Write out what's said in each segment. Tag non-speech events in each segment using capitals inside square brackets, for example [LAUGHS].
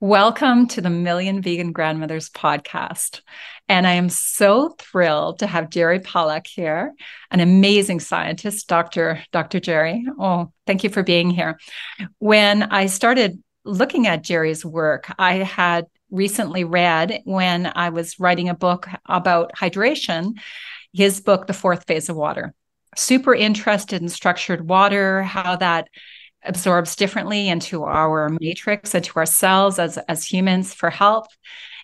Welcome to the Million Vegan Grandmothers podcast. And I am so thrilled to have Jerry Pollack here, an amazing scientist, Dr. Dr. Jerry. Oh, thank you for being here. When I started looking at Jerry's work, I had recently read when I was writing a book about hydration, his book, The Fourth Phase of Water. Super interested in structured water, how that absorbs differently into our matrix, and to ourselves as, as humans for health.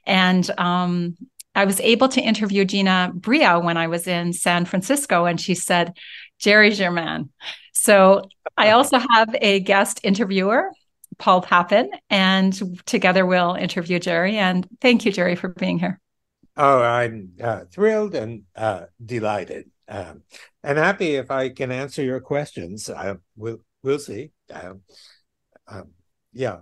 And um, I was able to interview Gina Bria when I was in San Francisco, and she said, Jerry's your man. So I also have a guest interviewer, Paul Papin, and together we'll interview Jerry. And thank you, Jerry, for being here. Oh, I'm uh, thrilled and uh, delighted. Um, and happy if I can answer your questions. Uh, we'll, we'll see. Um, um, yeah,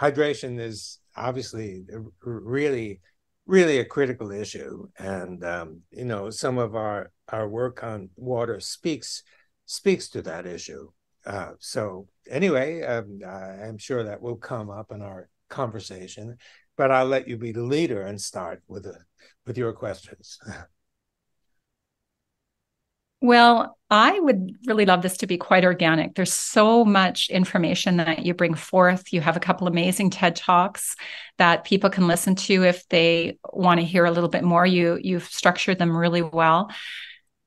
hydration is obviously really, really a critical issue, and um, you know some of our our work on water speaks speaks to that issue. Uh, so anyway, um, I'm sure that will come up in our conversation, but I'll let you be the leader and start with with your questions. [LAUGHS] Well, I would really love this to be quite organic. There's so much information that you bring forth. You have a couple amazing TED Talks that people can listen to if they want to hear a little bit more. You you've structured them really well.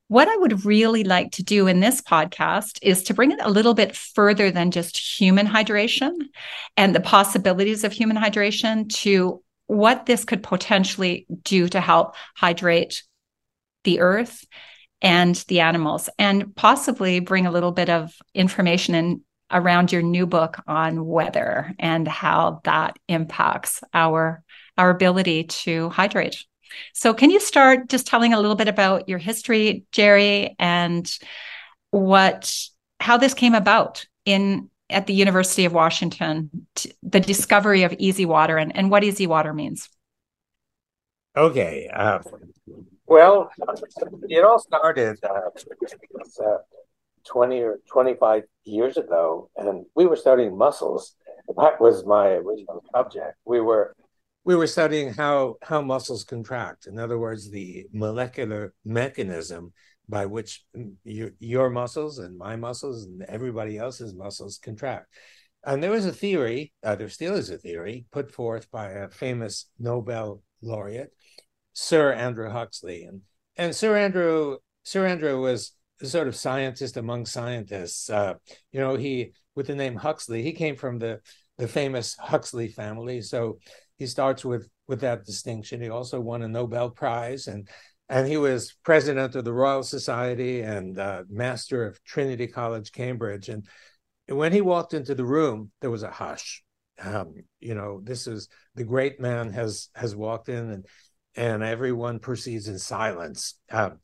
What I would really like to do in this podcast is to bring it a little bit further than just human hydration and the possibilities of human hydration to what this could potentially do to help hydrate the earth and the animals, and possibly bring a little bit of information in around your new book on weather and how that impacts our our ability to hydrate. So, can you start just telling a little bit about your history, Jerry, and what how this came about in at the University of Washington, the discovery of easy water and, and what easy water means? Okay. Uh, well, it all started uh, uh, 20 or 25 years ago, and we were studying muscles. That was my original subject. We were we were studying how how muscles contract. In other words, the molecular mechanism by which your, your muscles and my muscles and everybody else's muscles contract. And there was a theory, uh, there still is a theory, put forth by a famous Nobel laureate Sir Andrew Huxley. And and Sir Andrew Sir Andrew was a sort of scientist among scientists. Uh, you know, he with the name Huxley, he came from the the famous Huxley family. So he starts with with that distinction. He also won a Nobel Prize and and he was president of the Royal Society and uh, master of Trinity College, Cambridge. And when he walked into the room, there was a hush. Um, you know, this is the great man has has walked in, and and everyone proceeds in silence. Um,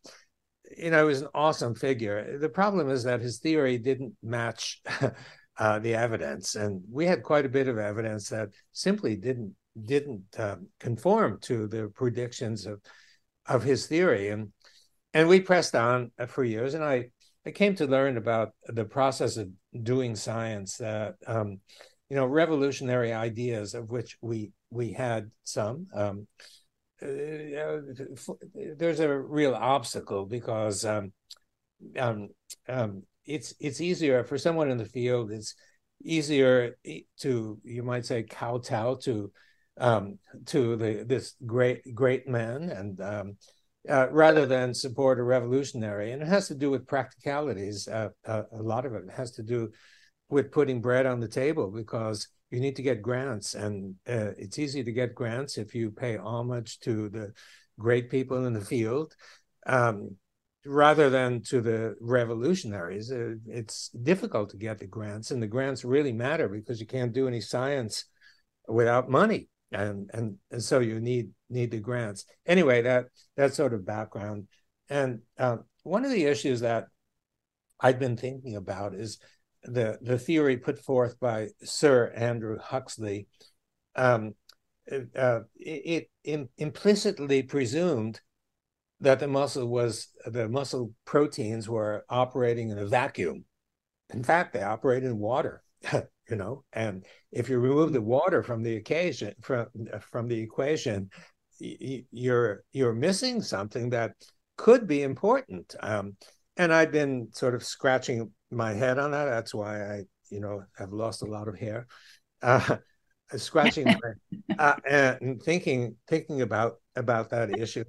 you know, he was an awesome figure. The problem is that his theory didn't match [LAUGHS] uh, the evidence, and we had quite a bit of evidence that simply didn't didn't um, conform to the predictions of of his theory, and and we pressed on for years. And I I came to learn about the process of doing science that um, you know revolutionary ideas of which we we had some. Um, there's a real obstacle because um, um, um, it's it's easier for someone in the field. It's easier to you might say kowtow to um, to the this great great man and um, uh, rather than support a revolutionary. And it has to do with practicalities. Uh, uh, a lot of it has to do with putting bread on the table because you need to get grants, and uh, it's easy to get grants if you pay homage to the great people in the field. Um, rather than to the revolutionaries, uh, it's difficult to get the grants, and the grants really matter because you can't do any science without money, and and, and so you need need the grants. Anyway, that that sort of background, and um, one of the issues that I've been thinking about is the the theory put forth by Sir Andrew Huxley, um, uh, it, it implicitly presumed that the muscle was the muscle proteins were operating in a vacuum. In fact, they operate in water. [LAUGHS] you know. And if you remove the water from the occasion from from the equation, you're you're missing something that could be important. Um, and I've been sort of scratching my head on that. That's why I, you know, have lost a lot of hair. Uh, [LAUGHS] scratching my, [LAUGHS] uh, and thinking thinking about about that issue.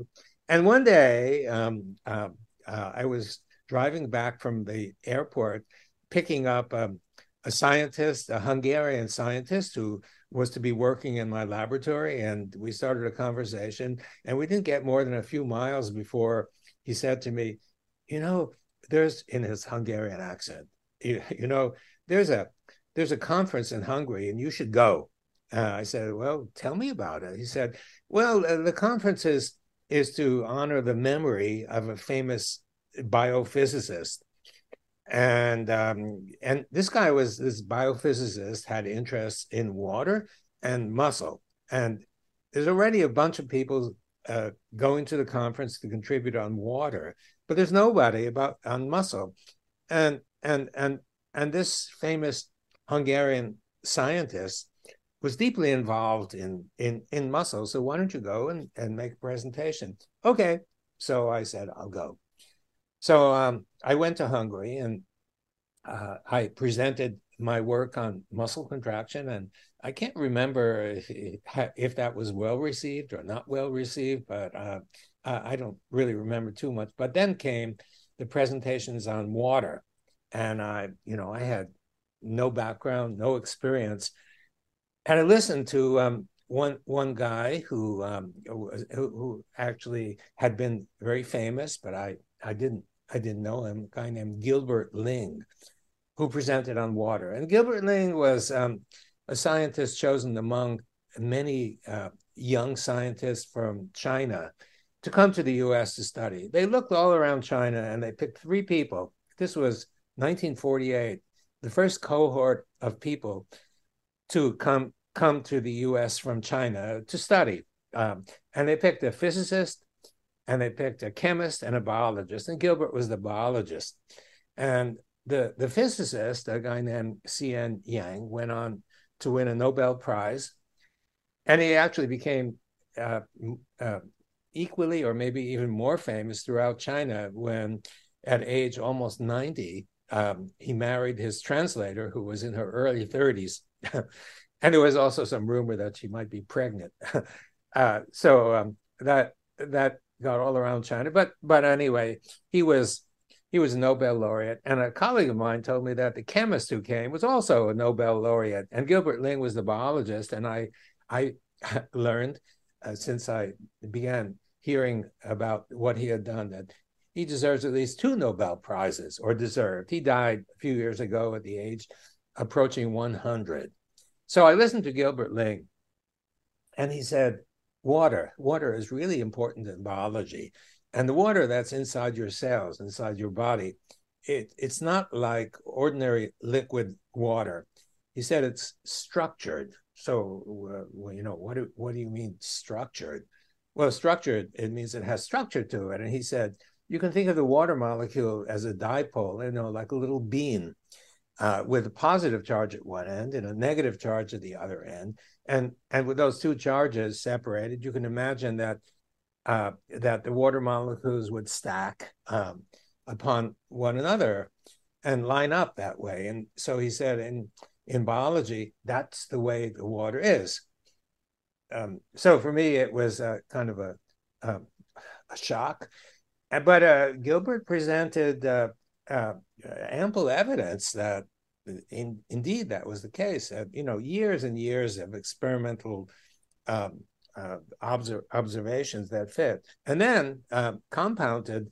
And one day, um, uh, uh, I was driving back from the airport, picking up um, a scientist, a Hungarian scientist who was to be working in my laboratory, and we started a conversation. And we didn't get more than a few miles before he said to me, "You know, there's in his Hungarian accent, you, you know, there's a there's a conference in Hungary, and you should go." Uh, I said, "Well, tell me about it." He said, "Well, uh, the conference is is to honor the memory of a famous biophysicist." And um, and this guy was this biophysicist had interests in water and muscle, and there's already a bunch of people uh, going to the conference to contribute on water, but there's nobody about on muscle, and and and and this famous Hungarian scientist was deeply involved in in in muscle. So why don't you go and and make a presentation? Okay, so I said I'll go. So um, I went to Hungary and uh, I presented my work on muscle contraction, and I can't remember if, if that was well received or not well received, but uh, I don't really remember too much. But then came the presentations on water, and I, you know, I had no background, no experience, and I listened to um, one one guy who, um, who who actually had been very famous, but I I didn't I didn't know him, a guy named Gilbert Ling, who presented on water. And Gilbert Ling was um, a scientist chosen among many uh, young scientists from China to come to the US to study. They looked all around China and they picked three people. This was 1948, the first cohort of people to come come to the US from China to study. Um, and they picked a physicist, and they picked a chemist and a biologist, and Gilbert was the biologist. And the, the physicist, a guy named C.N. Yang, went on to win a Nobel Prize. And he actually became uh, uh, equally or maybe even more famous throughout China when, at age almost 90, um, he married his translator, who was in her early 30s. [LAUGHS] and there was also some rumor that she might be pregnant. [LAUGHS] uh, so um, that that got all around China. But but anyway, he was he was a Nobel laureate, and a colleague of mine told me that the chemist who came was also a Nobel laureate, and Gilbert Ling was the biologist. And I I [LAUGHS] learned uh, since I began hearing about what he had done that he deserves at least two Nobel prizes, or deserved. He died a few years ago at the age approaching 100. So I listened to Gilbert Ling, and he said, water. Water is really important in biology. And the water that's inside your cells, inside your body, it, it's not like ordinary liquid water. He said it's structured. So, well, you know, what do, what do you mean structured? Well, structured, it means it has structure to it. And he said, you can think of the water molecule as a dipole, you know, like a little bean uh, with a positive charge at one end and a negative charge at the other end. And, and with those two charges separated, you can imagine that uh, that the water molecules would stack um, upon one another and line up that way. And so he said in in biology, that's the way the water is. Um, so for me, it was kind of a, a, a shock. But uh, Gilbert presented uh, uh, ample evidence that in, indeed that was the case. you know, years and years of experimental um, uh, obser- observations that fit, and then uh, compounded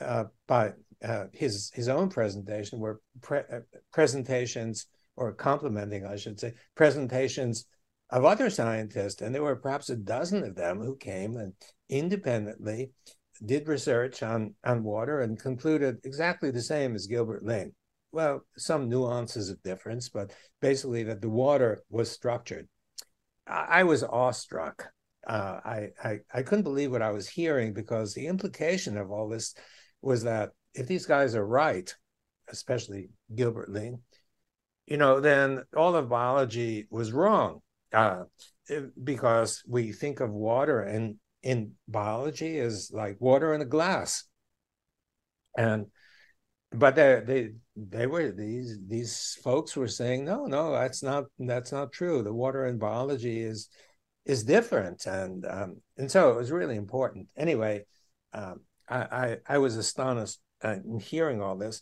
uh, by uh, his his own presentation, were pre- uh, presentations or complementing, I should say, presentations of other scientists, and there were perhaps a dozen of them who came and independently did research on on water and concluded exactly the same as Gilbert Ling. Well, some nuances of difference, but basically that the water was structured. I, I was awestruck. Uh, I, I I couldn't believe what I was hearing because the implication of all this was that if these guys are right, especially Gilbert Ling, you know, then all of biology was wrong uh, because we think of water and in biology as like water in a glass, and but they they they were these these folks were saying no no that's not that's not true. The water in biology is is different. And um, and so it was really important. Anyway um, I, I, I was astonished in hearing all this.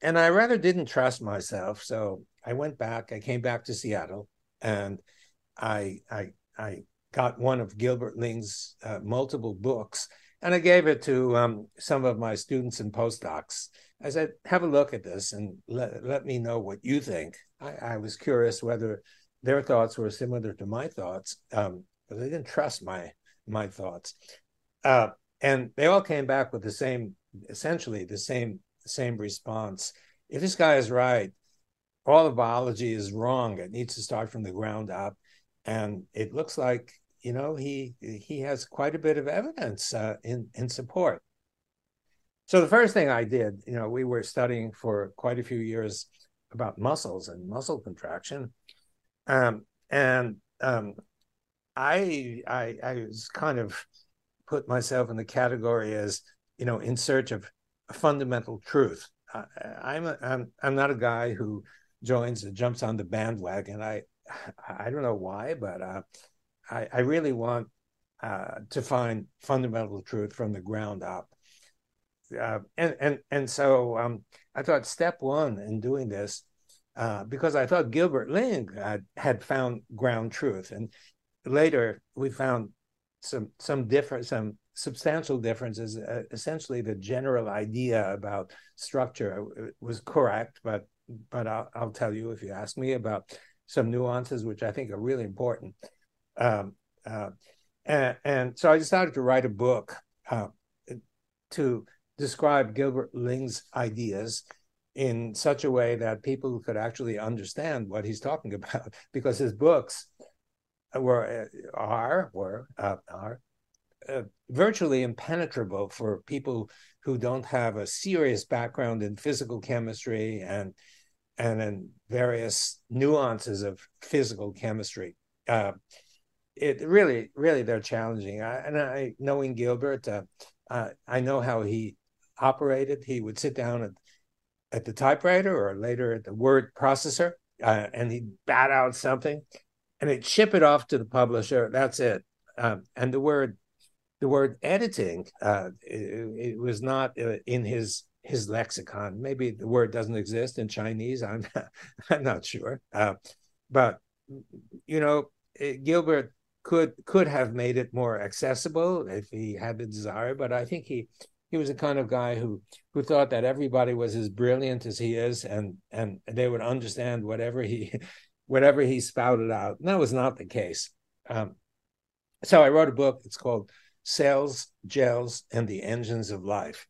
And I rather didn't trust myself. So I went back I came back to Seattle and I I I got one of Gilbert Ling's uh, multiple books and I gave it to um, some of my students and postdocs I said, have a look at this and let, let me know what you think. I, I was curious whether their thoughts were similar to my thoughts, um, but they didn't trust my my thoughts. Uh, and they all came back with the same, essentially the same same response. If this guy is right, all of biology is wrong. It needs to start from the ground up, and it looks like you know he he has quite a bit of evidence uh, in in support. So the first thing I did, you know, we were studying for quite a few years about muscles and muscle contraction, um, and um, I, I I was kind of put myself in the category as you know in search of a fundamental truth. I, I'm a, I'm I'm not a guy who joins and jumps on the bandwagon. I I don't know why, but uh, I I really want uh, to find fundamental truth from the ground up uh, and and and so um, I thought step one in doing this, uh, because I thought Gilbert Ling had, found ground truth, and later we found some some different some substantial differences. Uh, essentially, the general idea about structure was correct, but but I'll, I'll tell you if you ask me about some nuances which I think are really important. Um, uh, and, and, so I decided to write a book uh, to describe Gilbert Ling's ideas in such a way that people could actually understand what he's talking [LAUGHS] about, because his books were are were uh, are uh, virtually impenetrable for people who don't have a serious background in physical chemistry and and in various nuances of physical chemistry. Uh, it really, really, they're challenging. I, and I, knowing Gilbert, uh, I know how he operated. He would sit down at, at the typewriter or later at the word processor, uh, and he'd bat out something, and he'd ship it off to the publisher. That's it. Um, and the word, the word editing, uh, it, it, was not uh, in his his lexicon. Maybe the word doesn't exist in Chinese. I'm [LAUGHS] I'm not sure. Uh, but you know, Gilbert could could have made it more accessible if he had the desire. But I think he he was the kind of guy who who thought that everybody was as brilliant as he is and and they would understand whatever he [LAUGHS] whatever he spouted out and that was not the case um, so i wrote a book it's called cells gels and the engines of life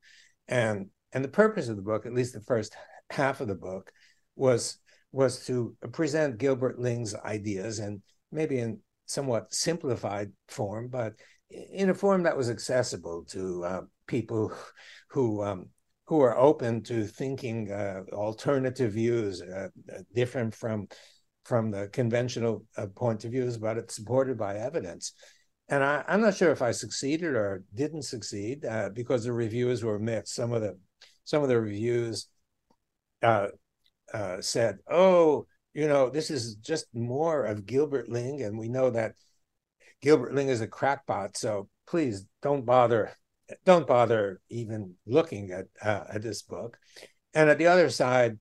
and and the purpose of the book at least the first half of the book was was to present gilbert ling's ideas and maybe in somewhat simplified form but in a form that was accessible to uh, people who um, who are open to thinking uh, alternative views, uh, different from from the conventional uh, point of views, but it's supported by evidence. And I, am not sure if I succeeded or didn't succeed uh, because the reviews were mixed. Some of the some of the reviews uh, uh, said, "Oh, you know, this is just more of Gilbert Ling, and we know that Gilbert Ling is a crackpot, so please don't bother don't bother even looking at uh, at this book. And at the other side,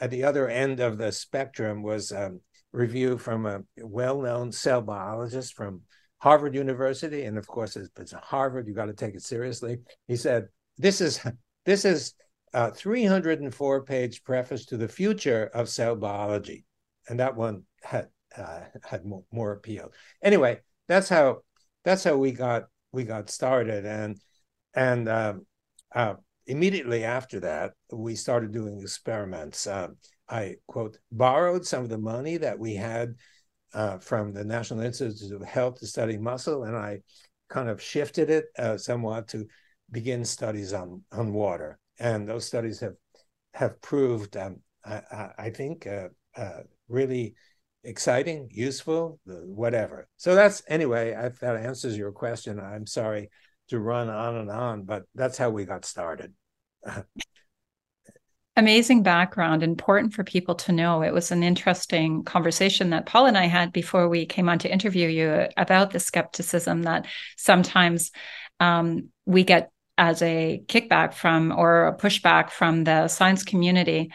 at the other end of the spectrum, was a review from a well-known cell biologist from Harvard University, and of course, if it's Harvard, you got to take it seriously. He said, "This is this is a 304 page preface to the future of cell biology," and that one had uh, had more, more appeal. Anyway, that's how that's how we got we got started, and and uh, uh, immediately after that, we started doing experiments. Uh, I quote borrowed some of the money that we had uh, from the National Institute of Health to study muscle, and I kind of shifted it uh, somewhat to begin studies on on water. And those studies have have proved, um, I, I, think, uh, uh, really exciting, useful, whatever. So that's anyway. If that answers your question, I'm sorry to run on and on, but that's how we got started. [LAUGHS] Amazing background, important for people to know. It was an interesting conversation that Paul and I had before we came on to interview you about the skepticism that sometimes um, we get as a kickback from or a pushback from the science community.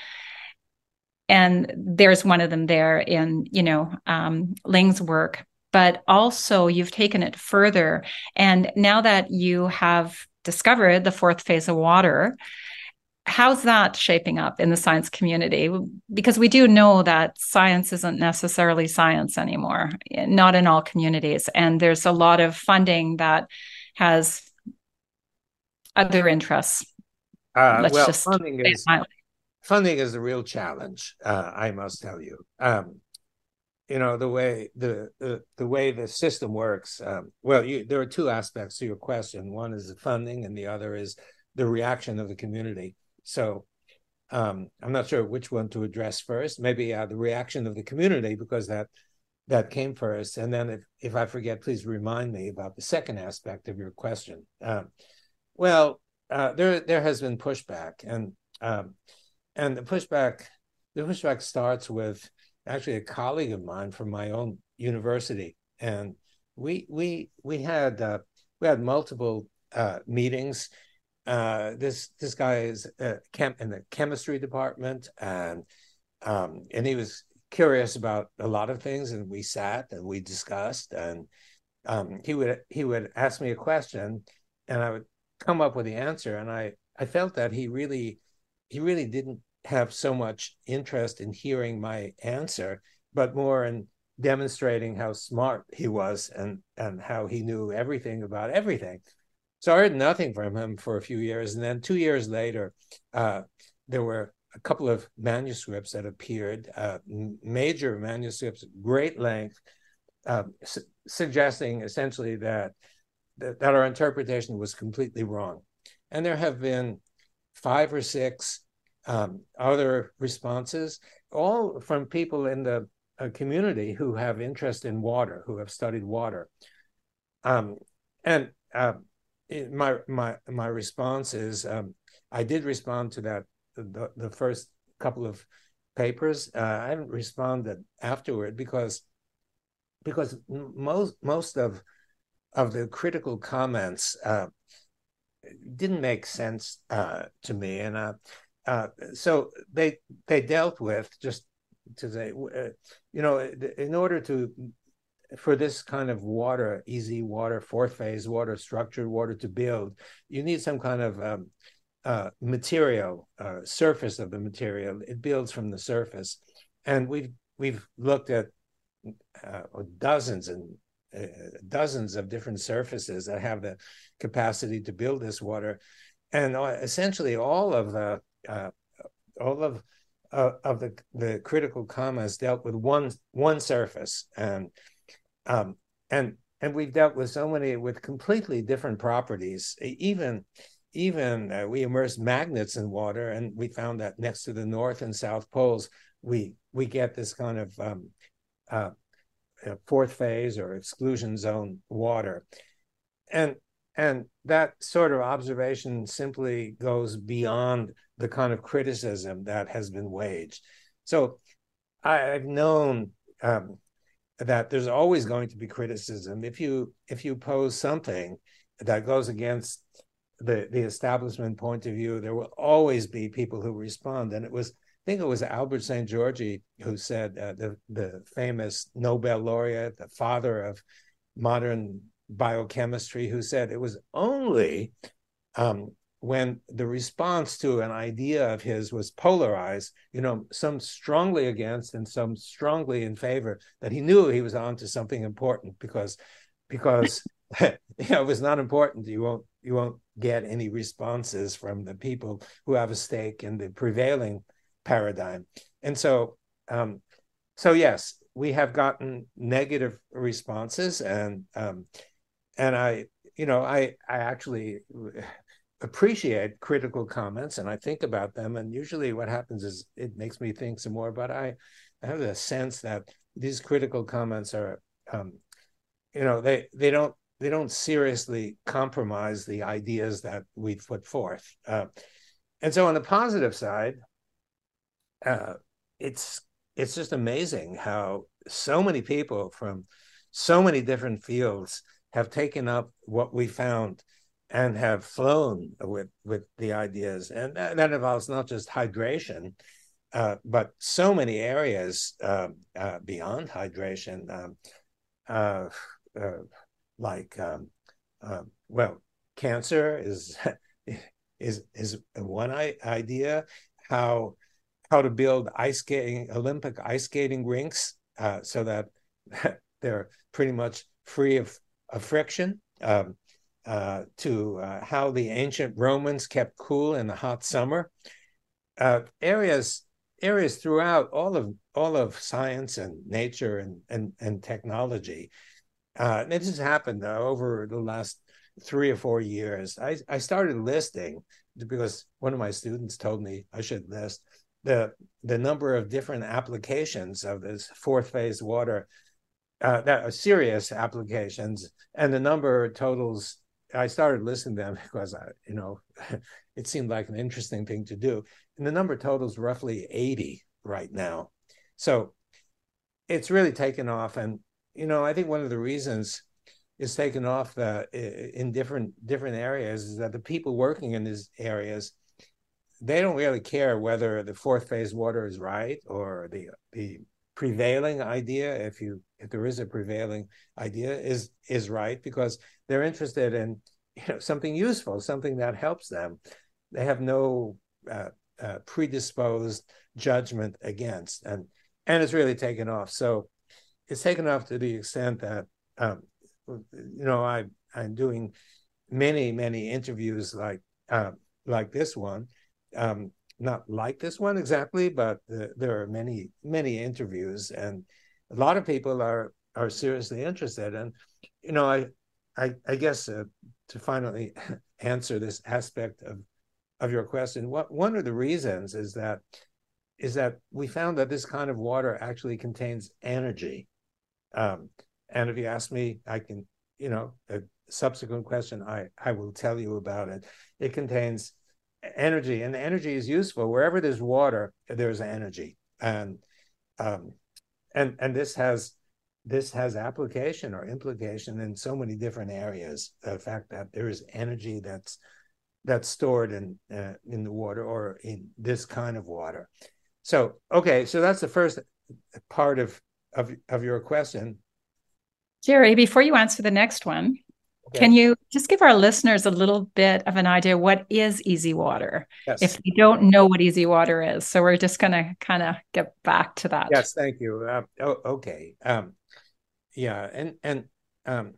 And there's one of them there in you know um, ling's work. But also you've taken it further. And now that you have discovered the fourth phase of water how's that shaping up in the science community? Because we do know that science isn't necessarily science anymore not in all communities. And there's a lot of funding that has other interests uh, Let's well funding is funding is a real challenge. Uh, I must tell you. Um, you know the way the the, the way the system works. Um, well, you, there are two aspects to your question. One is the funding, and the other is the reaction of the community. So. Um, I'm not sure which one to address first. Maybe uh, the reaction of the community, because that that came first. And then, if, if I forget, please remind me about the second aspect of your question. Um, well, uh, there there has been pushback, and um, and the pushback the pushback starts with actually a colleague of mine from my own university. And we we we had uh, we had multiple uh, meetings. Uh, this this guy is uh, chem- in the chemistry department and um, and he was curious about a lot of things and we sat and we discussed and um, he would he would ask me a question and I would come up with the answer and I I felt that he really he really didn't have so much interest in hearing my answer, but more in demonstrating how smart he was and and how he knew everything about everything. So I heard nothing from him for a few years, and then two years later, uh, there were a couple of manuscripts that appeared, uh, major manuscripts, great length, uh, su- suggesting essentially that, that that our interpretation was completely wrong. And there have been five or six um, other responses, all from people in the uh, community who have interest in water, who have studied water. Um, and uh, my my my response is um, I did respond to that the, the first couple of papers. Uh, I haven't responded afterward because because most most of of the critical comments uh, didn't make sense uh, to me, and uh, uh, so they they dealt with just to say, uh, you know, in order to for this kind of water, easy water, fourth phase water, structured water to build, you need some kind of um, uh, material, uh, surface of the material. It builds from the surface, and we've we've looked at uh, dozens and uh, dozens of different surfaces that have the capacity to build this water, and uh, essentially all of the uh, all of uh, of the the critical comments dealt with one one surface, and um, and and we've dealt with so many with completely different properties. Even even uh, we immerse magnets in water, and we found that next to the north and south poles, we we get this kind of um, uh, fourth phase or exclusion zone water, and and that sort of observation simply goes beyond the kind of criticism that has been waged. So I've known um, that there's always going to be criticism if you if you pose something that goes against the the establishment point of view. There will always be people who respond, and it was I think it was Albert Szent-Györgyi who said uh, the the famous Nobel laureate, the father of modern biochemistry, who said it was only um, when the response to an idea of his was polarized, you know, some strongly against and some strongly in favor, that he knew he was onto something important because because [LAUGHS] you know, it was not important, you won't you won't get any responses from the people who have a stake in the prevailing paradigm. And so um, so yes, we have gotten negative responses and um, and I you know I I actually appreciate critical comments and I think about them. And usually what happens is it makes me think some more. But I, I have the sense that these critical comments are, um, you know, they they don't they don't seriously compromise the ideas that we've put forth. Uh, and so on the positive side, uh, it's it's just amazing how so many people from so many different fields have taken up what we found and have flown with with the ideas. And that involves not just hydration uh, but so many areas uh, uh, beyond hydration um, uh, uh, like um, well cancer is [LAUGHS] is is one idea how how to build ice skating olympic ice skating rinks so that [LAUGHS] they're pretty much free of, of friction um, uh, to uh, how the ancient Romans kept cool in the hot summer. Uh, areas areas throughout all of all of science and nature and and, and technology. Uh, this has happened over the last three or four years. I, I started listing because one of my students told me I should list the the number of different applications of this fourth phase water uh, that are serious applications, and the number totals. I started listening to them [LAUGHS] because I, you know, [LAUGHS] it seemed like an interesting thing to do, and the number totals roughly eighty right now. So it's really taken off, and you know, I think one of the reasons it's taken off uh, in different different areas is that the people working in these areas they don't really care whether the fourth phase water is right or the the prevailing idea, if you if there is a prevailing idea, is is right because they're interested in you know something useful, something that helps them. They have no uh, uh, predisposed judgment against, and and it's really taken off. So it's taken off to the extent that um, you know I I'm doing many many interviews like uh, like this one. Um, not like this one exactly, but uh, there are many many interviews, and a lot of people are are seriously interested. And you know, I I, I guess uh, to finally [LAUGHS] answer this aspect of of your question, what one of the reasons is that is that we found that this kind of water actually contains energy. Um, and if you ask me, I can, you know, a subsequent question, I I will tell you about it. It contains energy, and the energy is useful wherever there's water. There's energy, and um, and and this has this has application or implication in so many different areas. The fact that there is energy that's that's stored in uh, in the water or in this kind of water. So okay, so that's the first part of of of your question. Jerry, before you answer the next one, Okay. Can you just give our listeners a little bit of an idea what is easy water yes. if they don't know what easy water is? So we're just going to kind of get back to that. Yes, thank you. Uh, oh, okay. Um, yeah, and and um,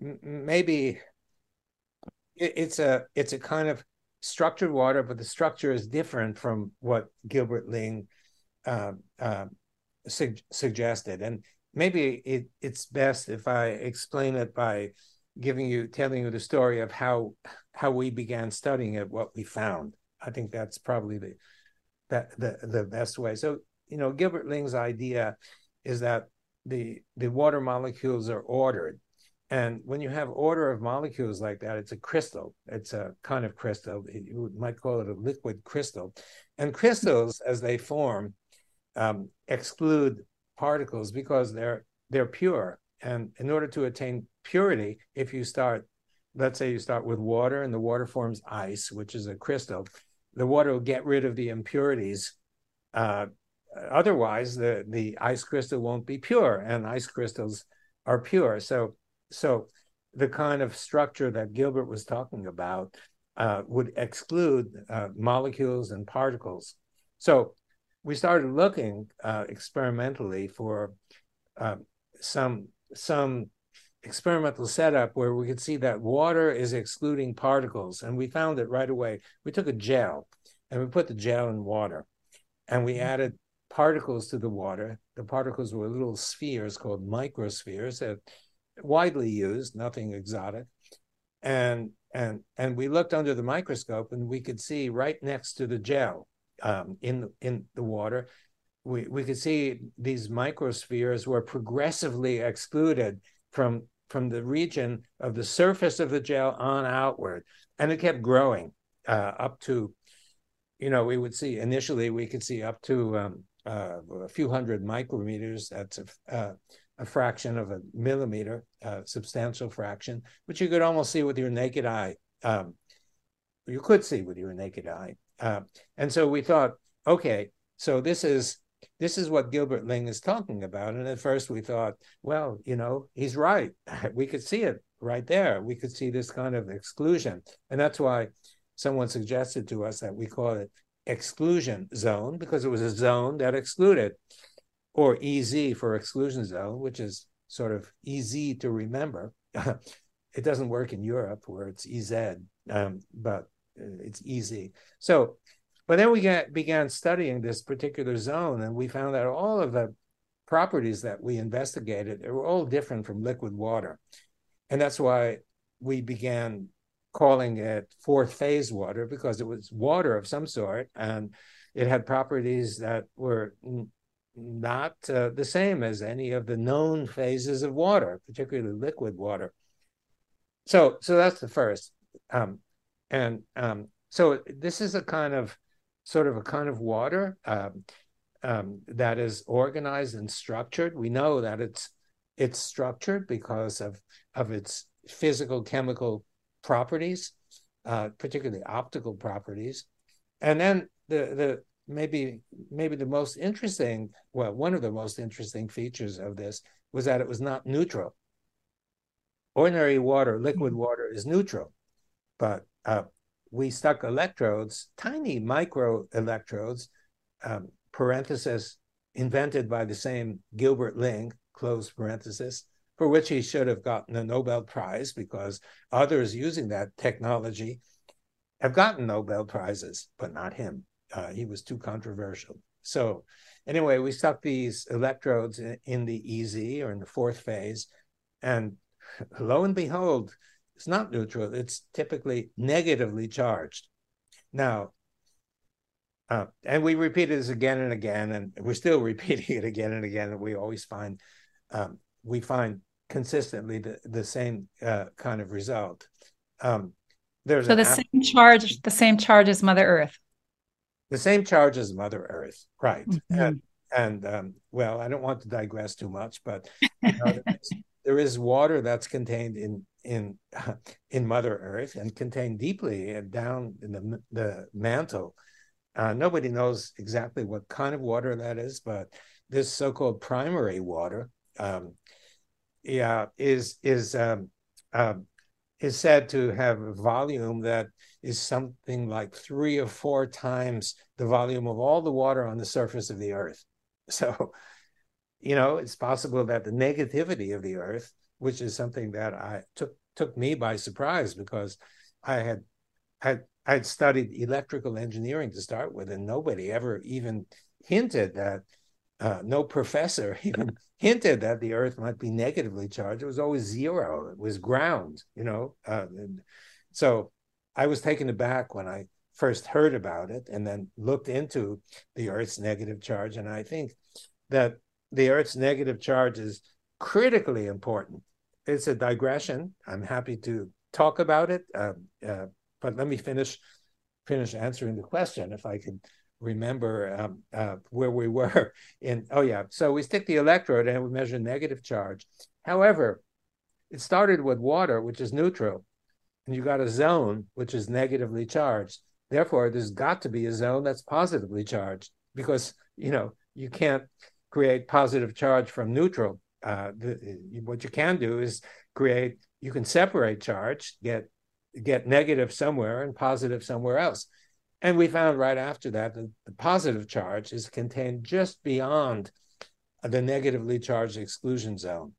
maybe it, it's a it's a kind of structured water, but the structure is different from what Gilbert Ling uh, uh, su- suggested, and maybe it, it's best if I explain it by giving you telling you the story of how how we began studying it what we found. I think that's probably the that the, the best way. So you know gilbert ling's idea is that the the water molecules are ordered. And when you have order of molecules like that it's a crystal. It's a kind of crystal. You might call it a liquid crystal. And crystals as they form um, exclude particles because they're they're pure. And in order to attain purity, if you start, let's say you start with water and the water forms ice, which is a crystal, the water will get rid of the impurities. Uh, otherwise, the, the ice crystal won't be pure, and ice crystals are pure. So, so the kind of structure that Gilbert was talking about uh, would exclude uh, molecules and particles. So we started looking uh, experimentally for uh, some some experimental setup where we could see that water is excluding particles. And we found it right away. We took a gel and we put the gel in water and we mm-hmm. added particles to the water. The particles were little spheres called microspheres that widely used, nothing exotic. And and and we looked under the microscope and we could see right next to the gel um, in in the water we, we could see these microspheres were progressively excluded from from the region of the surface of the gel on outward. And it kept growing uh, up to you know we would see initially we could see up to um, uh, a few hundred micrometers. That's a, uh, a fraction of a millimeter a substantial fraction which you could almost see with your naked eye um, you could see with your naked eye uh, and so we thought okay so this is this is what Gilbert Ling is talking about. And at first we thought, well, you know, he's right. [LAUGHS] We could see it right there. We could see this kind of exclusion. And that's why someone suggested to us that we call it exclusion zone because it was a zone that excluded, or EZ for exclusion zone, which is sort of easy to remember. [LAUGHS] it doesn't work in Europe where it's EZ, um, but it's easy. So but then we get, began studying this particular zone, and we found that all of the properties that we investigated were all different from liquid water, and that's why we began calling it fourth phase water because it was water of some sort, and it had properties that were not uh, the same as any of the known phases of water, particularly liquid water. So, so that's the first, um, and um, so this is a kind of sort of a kind of water um, um, that is organized and structured. We know that it's it's structured because of of its physical chemical properties, uh, particularly optical properties, and then the the maybe maybe the most interesting well one of the most interesting features of this was that it was not neutral. Ordinary water, liquid water, is neutral, but uh, we stuck electrodes, tiny micro electrodes, um, parenthesis, invented by the same Gilbert Ling, close parenthesis, for which he should have gotten a Nobel Prize because others using that technology have gotten Nobel Prizes, but not him. Uh, he was too controversial. So, anyway, we stuck these electrodes in, in the EZ or in the fourth phase, and lo and behold, it's not neutral, it's typically negatively charged. Now, uh, and we repeat this again and again, and we're still [LAUGHS] repeating it again and again. And we always find um, we find consistently the, the same uh, kind of result. Um, there's so the app- same charge, the same charge as Mother Earth. The same charge as Mother Earth, right? Mm-hmm. And, and um, well, I don't want to digress too much, but you know, there is [LAUGHS] water that's contained in in [LAUGHS] in Mother Earth and contained deeply down in the the mantle. Uh, nobody knows exactly what kind of water that is, but this so-called primary water, um, yeah, is is um, um, is said to have a volume that is something like three or four times the volume of all the water on the surface of the Earth. [LAUGHS] So you know, it's possible that the negativity of the earth, which is something that I took took me by surprise because I had had I'd studied electrical engineering to start with, and nobody ever even hinted that uh, no professor [LAUGHS] even hinted that the Earth might be negatively charged. It was always zero. It was ground, you know. Uh, so I was taken aback when I first heard about it, and then looked into the Earth's negative charge. And I think that the Earth's negative charge is critically important. It's a digression. I'm happy to talk about it, uh, uh, but let me finish finish answering the question if I can remember um, uh, where we [LAUGHS] were in. Oh yeah, so we stick the electrode and we measure negative charge. However, it started with water, which is neutral, and you got a zone which is negatively charged. Therefore, there's got to be a zone that's positively charged because you know you can't create positive charge from neutral. Uh, the, what you can do is create, you can separate charge, get get negative somewhere and positive somewhere else. And we found right after that that the positive charge is contained just beyond the negatively charged exclusion zone.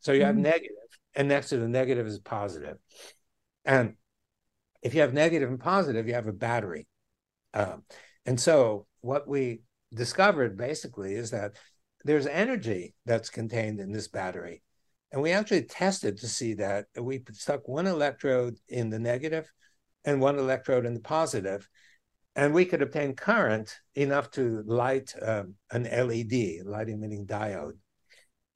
So you have mm-hmm. negative, and next to the negative is positive. And if you have negative and positive, you have a battery. Um, and so what we discovered basically is that there's energy that's contained in this battery. And we actually tested to see that we stuck one electrode in the negative and one electrode in the and we could obtain current enough to light um, an LED, light emitting diode.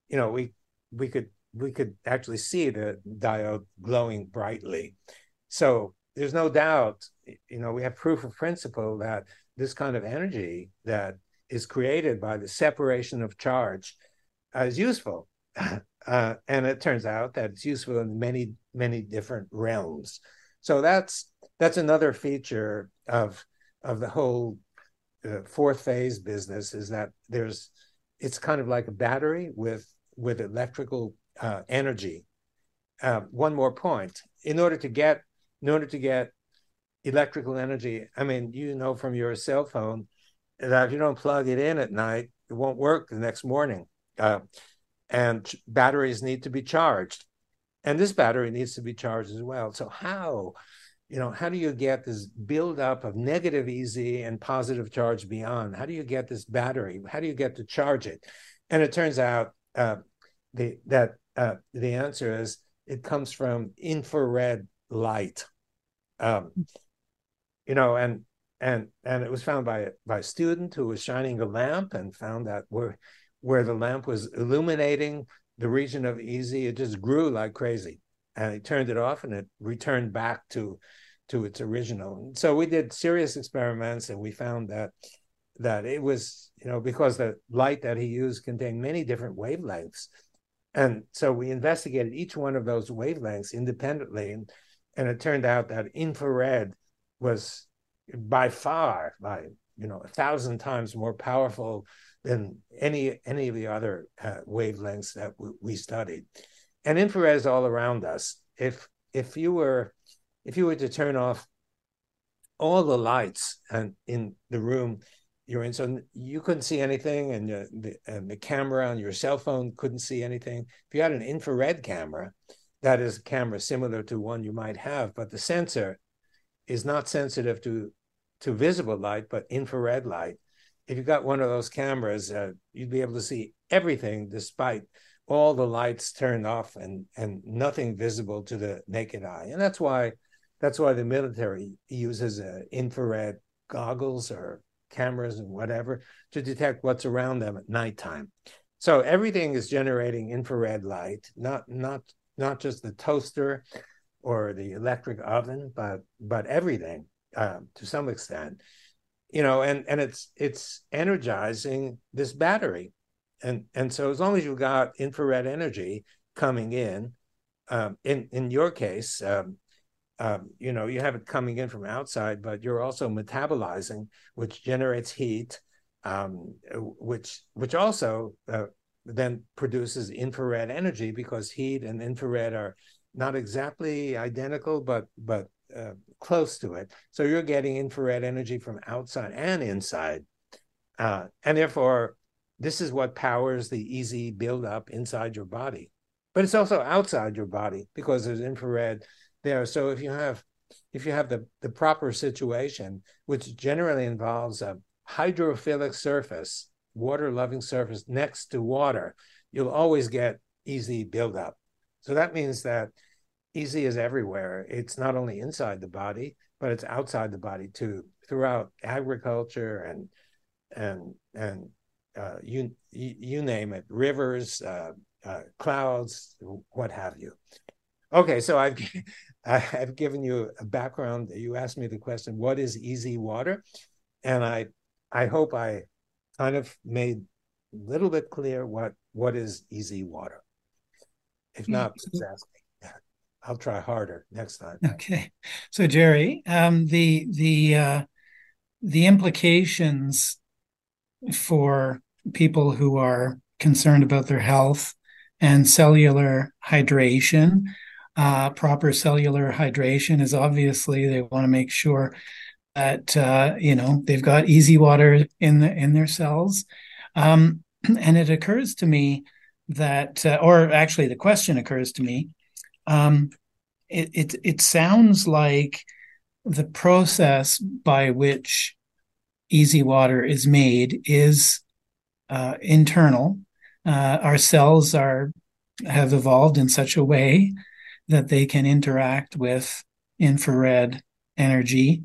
You know, we we could we could actually see the diode glowing brightly. So there's no doubt, you know, we have proof of principle that this kind of energy that is created by the separation of charge is useful. [LAUGHS] Uh, and it turns out that it's useful in many, many different realms. So that's that's another feature of of the whole uh, fourth phase business is that there's it's kind of like a battery with with electrical uh, energy. Uh, one more point: in order to get in order to get electrical energy, I mean, you know from your cell phone that if you don't plug it in at night, it won't work the next morning. Uh, and batteries need to be charged, and this battery needs to be charged as well. So how? You know, how do you get this buildup of negative EZ and positive charge beyond? How do you get this battery? How do you get to charge it? And it turns out uh, the, that uh, the answer is it comes from infrared light. Um, you know, and and and it was found by by a student who was shining a lamp and found that where where the lamp was illuminating the region of EZ it just grew like crazy. And he turned it off and it returned back to to its original. So we did serious experiments and we found that that it was, you know, because the light that he used contained many different wavelengths. And so we investigated each one of those wavelengths independently. And, and it turned out that infrared was by far, by you know, a thousand times more powerful than any any of the other uh, wavelengths that w- we studied. And infrared is all around us. If if you were if you were to turn off all the lights and in the room you're in, so you couldn't see anything, and the, the, and the camera on your cell phone couldn't see anything. If you had an infrared camera, that is a camera similar to one you might have, but the sensor is not sensitive to to visible light, but infrared light. If you got one of those cameras, uh, you'd be able to see everything despite all the lights turned off and and nothing visible to the naked eye. And that's why that's why the military uses uh, infrared goggles or cameras and whatever to detect what's around them at nighttime. So everything is generating infrared light, not not not just the toaster or the electric oven, but but everything uh, to some extent, you know, and and it's it's energizing this battery, and and so as long as you've got infrared energy coming in, um, in in your case, um, um, you know, you have it coming in from outside, but you're also metabolizing, which generates heat, um, which which also uh, then produces infrared energy because heat and infrared are not exactly identical, but but uh, close to it. So you're getting infrared energy from outside and inside, uh, and therefore this is what powers the EZ buildup inside your body. But it's also outside your body because there's infrared there. So if you have if you have the, the proper situation, which generally involves a hydrophilic surface, water loving surface next to water, you'll always get EZ buildup. So that means that EZ is everywhere. It's not only inside the body, but it's outside the body too, throughout agriculture and and and uh, you you name it, rivers, uh, uh, clouds, what have you. Okay, so I've [LAUGHS] I've given you a background. You asked me the question, "What is EZ water?" And I I hope I kind of made a little bit clear what what is EZ water. If not, please ask me. I'll try harder next time. Okay, so Jerry, um, the the uh, the implications for people who are concerned about their health and cellular hydration uh, proper cellular hydration is obviously they want to make sure that uh, you know they've got EZ water in the in their cells. Um, [CLEARS THROAT] and it occurs to me that, uh, or actually, the question occurs to me. Um, it, it it sounds like the process by which EZ water is made is uh, internal. Uh, our cells are have evolved in such a way that they can interact with infrared energy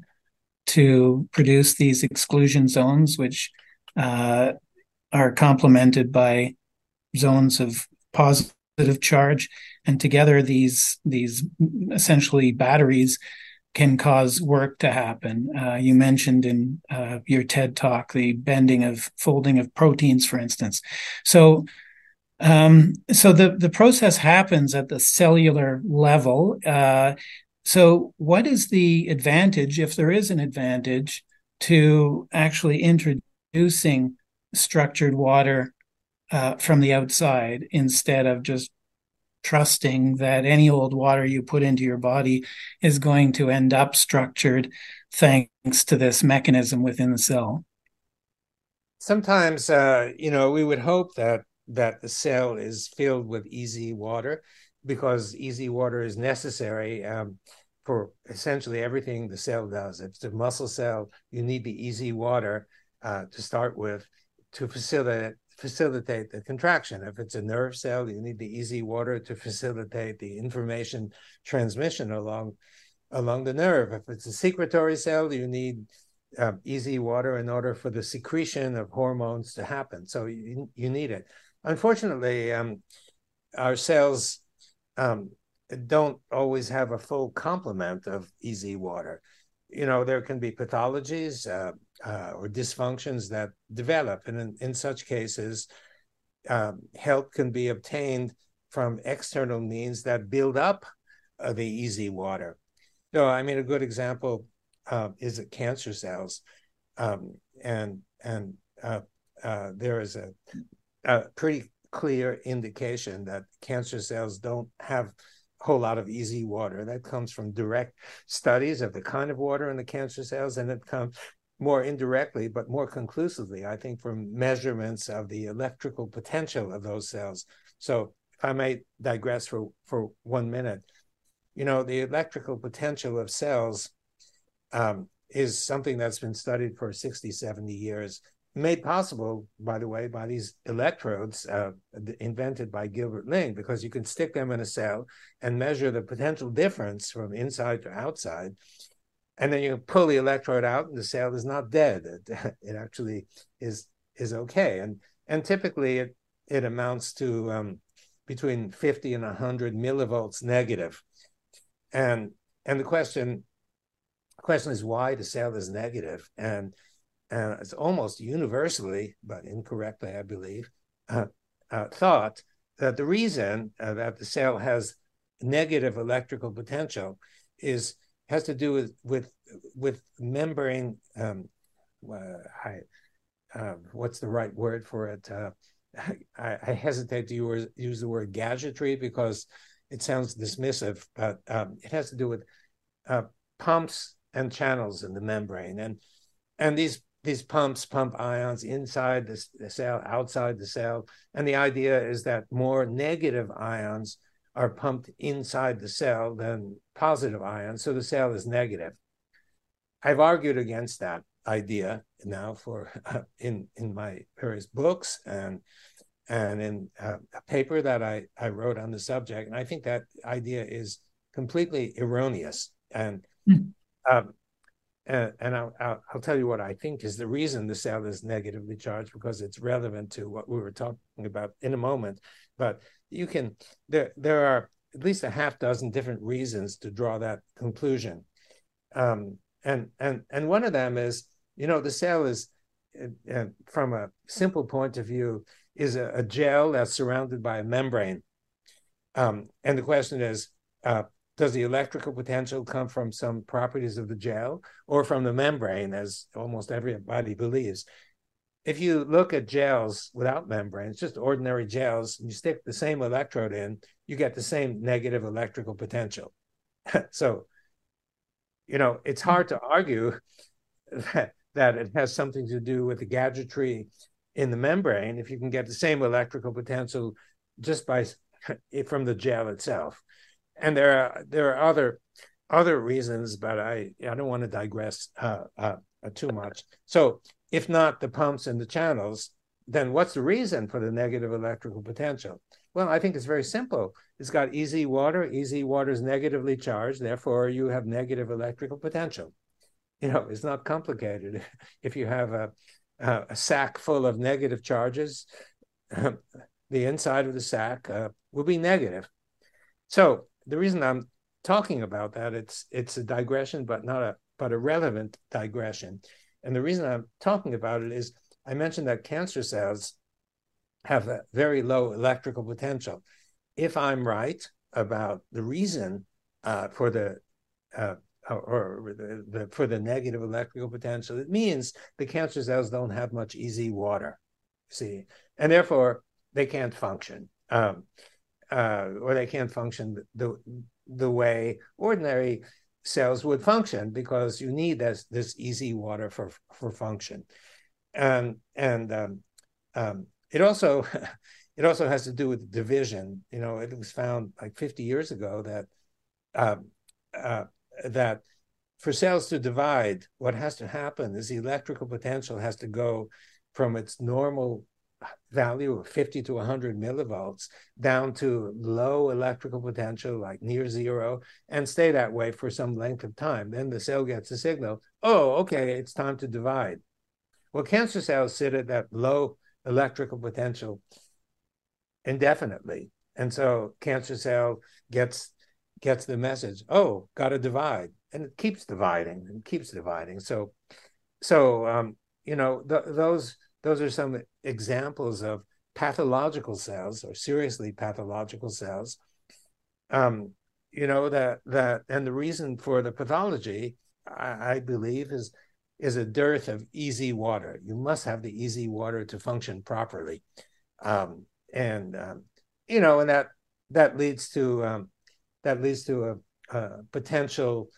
to produce these exclusion zones, which uh, are complemented by zones of positive charge. And together, these these essentially batteries can cause work to happen. Uh, you mentioned in uh, your TED talk the bending of folding of proteins, for instance. So, um, so the the process happens at the cellular level. Uh, so, what is the advantage, if there is an advantage, to actually introducing structured water uh, from the outside instead of just trusting that any old water you put into your body is going to end up structured thanks to this mechanism within the cell. Sometimes, uh, you know, we would hope that that the cell is filled with EZ water because EZ water is necessary um, for essentially everything the cell does. If it's a muscle cell, you need the EZ water uh, to start with to facilitate facilitate the contraction. If it's a nerve cell, you need the EZ water to facilitate the information transmission along along the nerve. If it's a secretory cell, you need uh, EZ water in order for the secretion of hormones to happen. So you, you need it. Unfortunately, um, our cells um, don't always have a full complement of EZ water. You know, there can be pathologies, uh, uh, or dysfunctions that develop. And in, in such cases, um, help can be obtained from external means that build up uh, the EZ water. So, I mean, a good example uh, is cancer cells, um, and and uh, uh, there is a, a, pretty clear indication that cancer cells don't have a whole lot of EZ water. That comes from direct studies of the kind of water in the cancer cells, and it comes more indirectly, but more conclusively, I think, from measurements of the electrical potential of those cells. So, if I may digress for, for one minute, you know, the electrical potential of cells um, is something that's been studied for 60, 70 years, made possible, by the way, by these electrodes uh, invented by Gilbert Ling, because you can stick them in a cell and measure the potential difference from inside to outside and then you pull the electrode out and the cell is not dead. It, [LAUGHS] it actually is is okay. And and typically it it amounts to um, between 50 and 100 millivolts negative. And and the question question is why the cell is negative. And and it's almost universally but incorrectly i believe uh, uh, thought that the reason uh, that the cell has negative electrical potential is has to do with with with membrane. Um, uh, I, uh, what's the right word for it? Uh, I, I, hesitate to use, use the word gadgetry because it sounds dismissive, but um, it has to do with uh, pumps and channels in the membrane, and and these these pumps pump ions inside the, the cell, outside the cell, and the idea is that more negative ions are pumped inside the cell than positive ions, so the cell is negative. I've argued against that idea now for uh, [LAUGHS] in in my various books and and in uh, a paper that I, I wrote on the subject, and I think that idea is completely erroneous. And mm. um, and, and I'll, I'll, I'll, tell you what I think is the reason the cell is negatively charged because it's relevant to what we were talking about in a moment. But you can there there are at least a half dozen different reasons to draw that conclusion. Um, and and and one of them is you know the cell is uh, from a simple point of view is a, a gel that's surrounded by a membrane. Um, and the question is uh, does the electrical potential come from some properties of the gel or from the membrane as almost everybody believes if you look at gels without membranes, just ordinary gels, and you stick the same electrode in, you get the same negative electrical potential. [LAUGHS] so, you know, it's hard to argue [LAUGHS] that, that it has something to do with the gadgetry in the membrane if you can get the same electrical potential just by [LAUGHS] from the gel itself. And there are there are other other reasons, but I I don't want to digress uh, uh, too much. So if not the pumps and the channels, then what's the reason for the negative electrical potential? Well, I think it's very simple. It's got EZ water. EZ water is negatively charged. Therefore, you have negative electrical potential. you know, it's not complicated. [LAUGHS] If you have a a sack full of negative charges, [LAUGHS] the inside of the sack uh, will be negative. So the reason I'm talking about that it's it's a digression, but not a but a relevant digression. And the reason I'm talking about it is I mentioned that cancer cells have a very low electrical potential. If I'm right about the reason uh, for the uh, or the, the, for the negative electrical potential, it means the cancer cells don't have much EZ water, see, and therefore they can't function, um, uh, or they can't function the the way ordinary cells would function because you need this this EZ water for for function, and and um, um, it also [LAUGHS] it also has to do with division. You know, it was found like 50 years ago that uh, uh, that for cells to divide, what has to happen is the electrical potential has to go from its normal value of 50 to 100 millivolts down to low electrical potential, like near zero, and stay that way for some length of time. Then the cell gets a signal oh, okay, it's time to divide. Well, cancer cells sit at that low electrical potential indefinitely. And so cancer cell gets gets the message, oh, gotta divide. And it keeps dividing and keeps dividing. So so um, you know, th- those those are some examples of pathological cells or seriously pathological cells. Um, you know, that that and the reason for the pathology, I, I believe, is is a dearth of EZ water. You must have the EZ water to function properly, um, and um, you know, and that that leads to um, that leads to a, a potential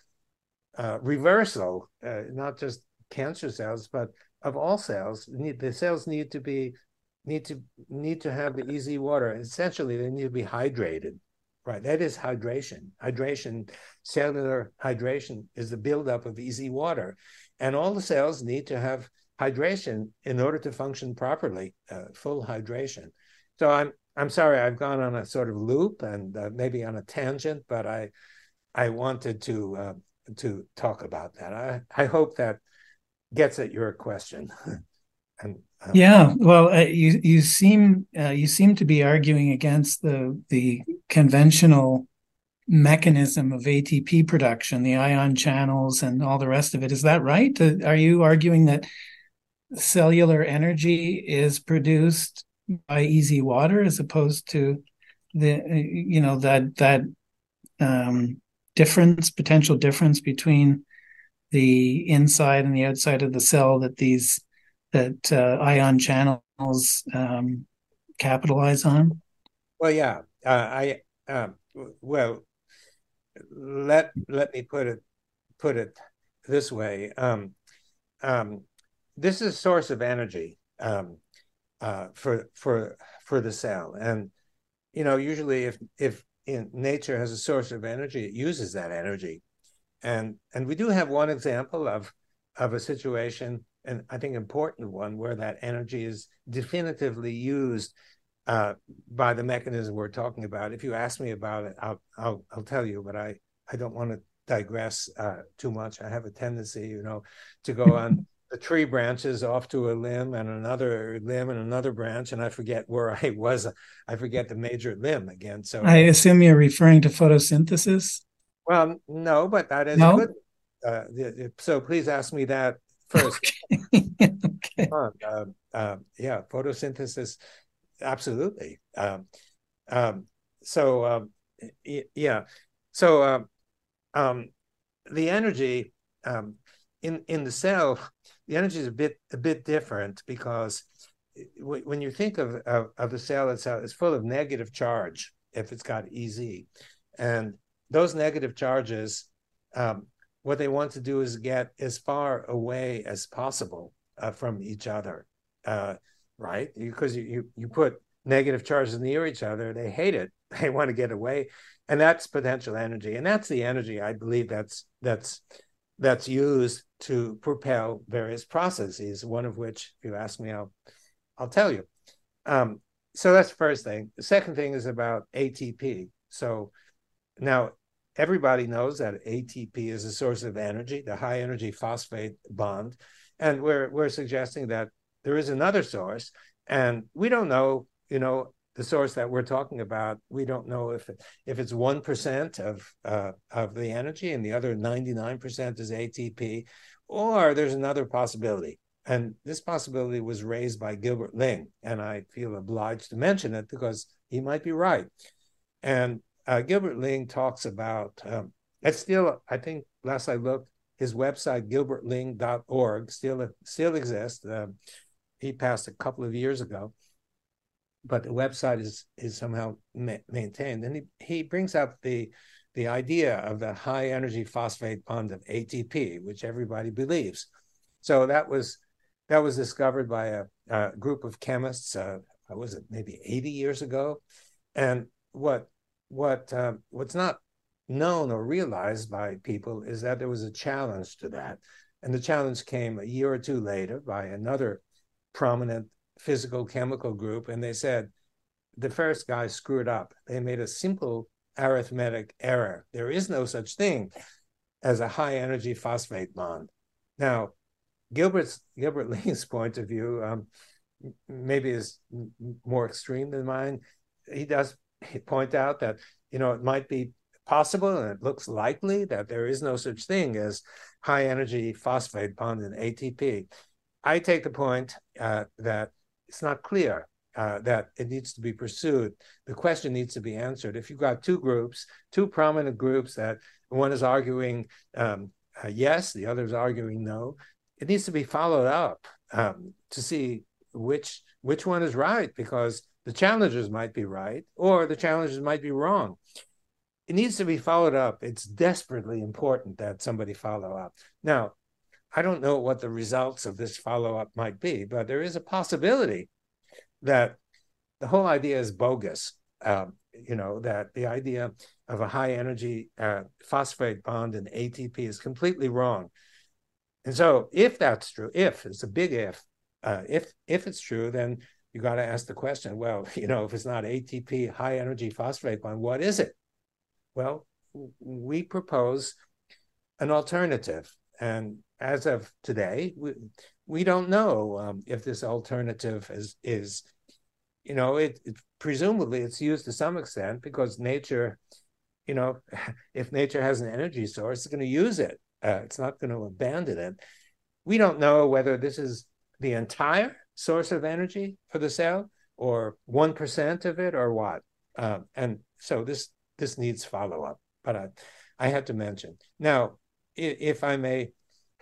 uh, reversal, uh, not just cancer cells, but of all cells. Need, the cells need to be need to need to have the EZ water. Essentially, they need to be hydrated. Right, that is hydration. Hydration, cellular hydration, is the buildup of EZ water, and all the cells need to have hydration in order to function properly, uh, full hydration. So I'm I'm sorry I've gone on a sort of loop and uh, maybe on a tangent, but I I wanted to uh, to talk about that. I I hope that gets at your question. [LAUGHS] and um, yeah, well, uh, you you seem uh, you seem to be arguing against the the conventional mechanism of ATP production, the ion channels, and all the rest of it. Is that right? Uh, are you arguing that cellular energy is produced by EZ water as opposed to the you know that that um, difference, potential difference between the inside and the outside of the cell that these that uh, ion channels um, capitalize on? Well, yeah, uh, I um, well let let me put it put it this way. Um, um, this is a source of energy um, uh, for for for the cell, and you know usually if if in nature has a source of energy, it uses that energy, and and we do have one example of of a situation, and I think important one where that energy is definitively used uh, by the mechanism we're talking about. If you ask me about it, I'll I'll, I'll tell you, but I I don't want to digress uh, too much. I have a tendency, you know, to go on [LAUGHS] the tree branches off to a limb and another limb and another branch, and I forget where I was. I forget the major limb again. So I assume you're referring to photosynthesis. Well, no, but that is no? good. Uh, so please ask me that first. [LAUGHS] okay. Uh, uh, yeah, photosynthesis absolutely. Um, um, so um, yeah, so um, um, the energy um, in in the cell, the energy is a bit a bit different because when you think of, of, of the cell itself, it's full of negative charge if it's got EZ, and those negative charges, um, what they want to do is get as far away as possible uh, from each other. Uh, right? Because you, you, you put negative charges near each other, they hate it. [LAUGHS] They want to get away, and that's potential energy, and that's the energy I believe that's that's that's used to propel various processes. One of which, if you ask me, I'll I'll tell you. Um, so that's the first thing. The second thing is about ATP. So now everybody knows that ATP is a source of energy, the high energy phosphate bond. And we're, we're suggesting that there is another source. And we don't know, you know, the source that we're talking about, we don't know if it, if it's one percent of uh, of the energy and the other ninety nine percent is ATP, or there's another possibility. And this possibility was raised by Gilbert Ling, and I feel obliged to mention it because he might be right. And uh, Gilbert Ling talks about, um, it's still, I think last I looked, his website, gilbertling.org, still, still exists. Uh, he passed a couple of years ago, but the website is, is somehow ma- maintained. And he, he brings up the, the idea of the high energy phosphate bond of ATP, which everybody believes. So that was that was discovered by a, a group of chemists. Uh, was it maybe 80 years ago? And what what um, what's not known or realized by people is that there was a challenge to that, and the challenge came a year or two later by another prominent physical chemical group, and they said the first guy screwed up. They made a simple arithmetic error. There is no such thing as a high energy phosphate bond. Now, Gilbert's Gilbert [LAUGHS] Ling's point of view um, maybe is more extreme than mine. He does point out that you know it might be possible and it looks likely that there is no such thing as high energy phosphate bond in ATP. I take the point uh, that it's not clear uh, that it needs to be pursued. The question needs to be answered. If you've got two groups, two prominent groups that one is arguing um, uh, yes, the other is arguing no, it needs to be followed up um, to see which which one is right because the challengers might be right or the challengers might be wrong. It needs to be followed up. It's desperately important that somebody follow up. Now, I don't know what the results of this follow up might be, but there is a possibility that the whole idea is bogus. Um, you know, that the idea of a high energy uh, phosphate bond in ATP is completely wrong. And so, if that's true, if it's a big if, uh, if if it's true, then you got to ask the question. Well, [LAUGHS] you know, if it's not ATP, high energy phosphate bond, what is it? Well, we propose an alternative, and as of today, we we don't know um, if this alternative is is, you know, it, it presumably it's used to some extent because nature, you know, [LAUGHS] if nature has an energy source, it's going to use it uh, it's not going to abandon it. We don't know whether this is the entire source of energy for the cell or 1% of it or what. Uh, and so this this needs follow up, but I, I had to mention. Now, if I may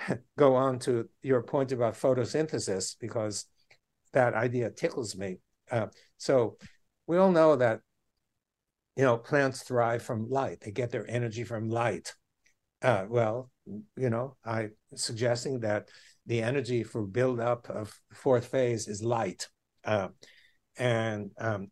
[LAUGHS] go on to your point about photosynthesis, because that idea tickles me. Uh, so we all know that you know plants thrive from light; they get their energy from light. Uh, well, you know, I suggesting that the energy for build-up of fourth phase is light, uh, and um,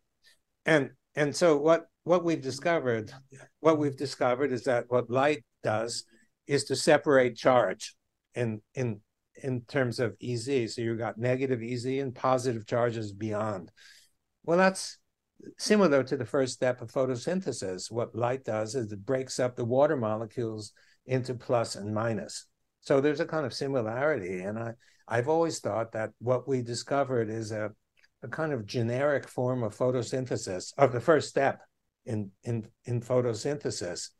and and so what what we've discovered, what we've discovered is that what light does is to separate charge in in in terms of EZ. So you've got negative EZ and positive charges beyond. Well, that's similar to the first step of photosynthesis. What light does is it breaks up the water molecules into plus and minus. So there's a kind of similarity. And I, I've always thought that what we discovered is a, a kind of generic form of photosynthesis of the first step in, in, in photosynthesis.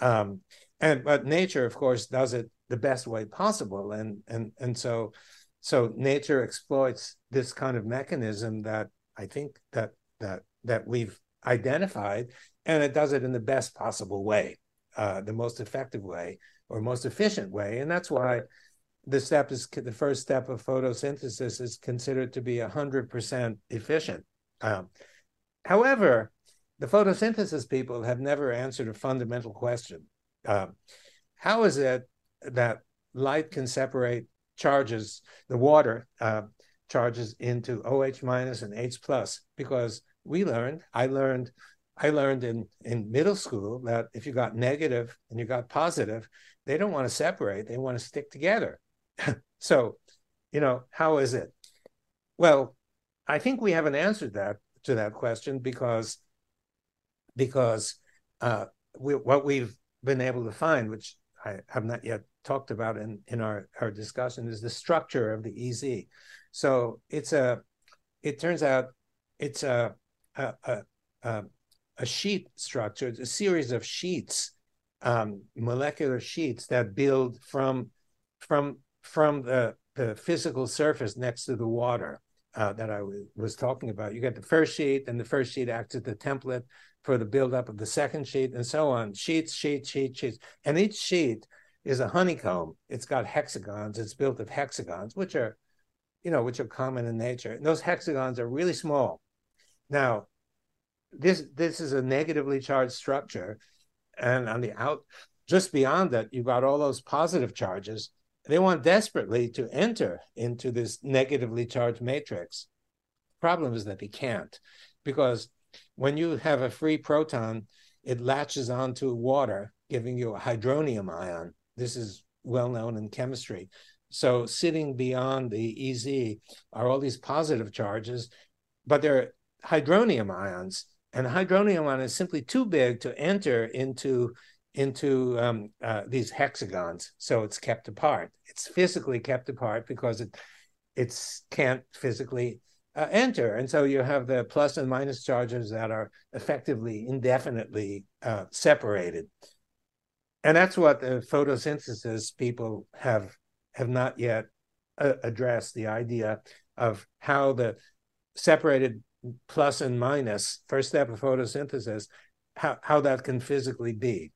Um, and but nature, of course, does it the best way possible. And and and so so nature exploits this kind of mechanism that I think that that that we've identified, and it does it in the best possible way. Uh, the most effective way or most efficient way. And that's why the step is the first step of photosynthesis is considered to be 100% efficient. Um, however, the photosynthesis people have never answered a fundamental question. Uh, how is it that light can separate charges, the water uh, charges into OH minus and H plus? Because we learned, I learned I learned in, in middle school that if you got negative and you got positive, they don't want to separate, they want to stick together. [LAUGHS] so, you know, how is it? Well, I think we haven't answered that to that question because because uh, we, what we've been able to find, which I have not yet talked about in, in our, our discussion, is the structure of the EZ. So it's a, it turns out it's a, a, a, a, sheet structure, it's a series of sheets, um, molecular sheets that build from, from, from the, the physical surface next to the water. Uh, that I w- was talking about. You get the first sheet, and the first sheet acts as the template for the buildup of the second sheet, and so on. Sheets, sheets, sheets, sheets, and each sheet is a honeycomb. It's got hexagons. It's built of hexagons, which are, you know, which are common in nature. And those hexagons are really small. Now, this this is a negatively charged structure, and on the out, just beyond that, you've got all those positive charges they want desperately to enter into this negatively charged matrix. Problem is that they can't, because when you have a free proton, it latches onto water, giving you a hydronium ion. This is well known in chemistry. So, sitting beyond the EZ are all these positive charges, but they're hydronium ions. And hydronium ion is simply too big to enter into into um, uh, these hexagons, so it's kept apart. It's physically kept apart because it it's can't physically uh, enter, and so you have the plus and minus charges that are effectively indefinitely uh, separated, and that's what the photosynthesis people have have not yet uh, addressed the idea of how the separated plus and minus first step of photosynthesis how, how that can physically be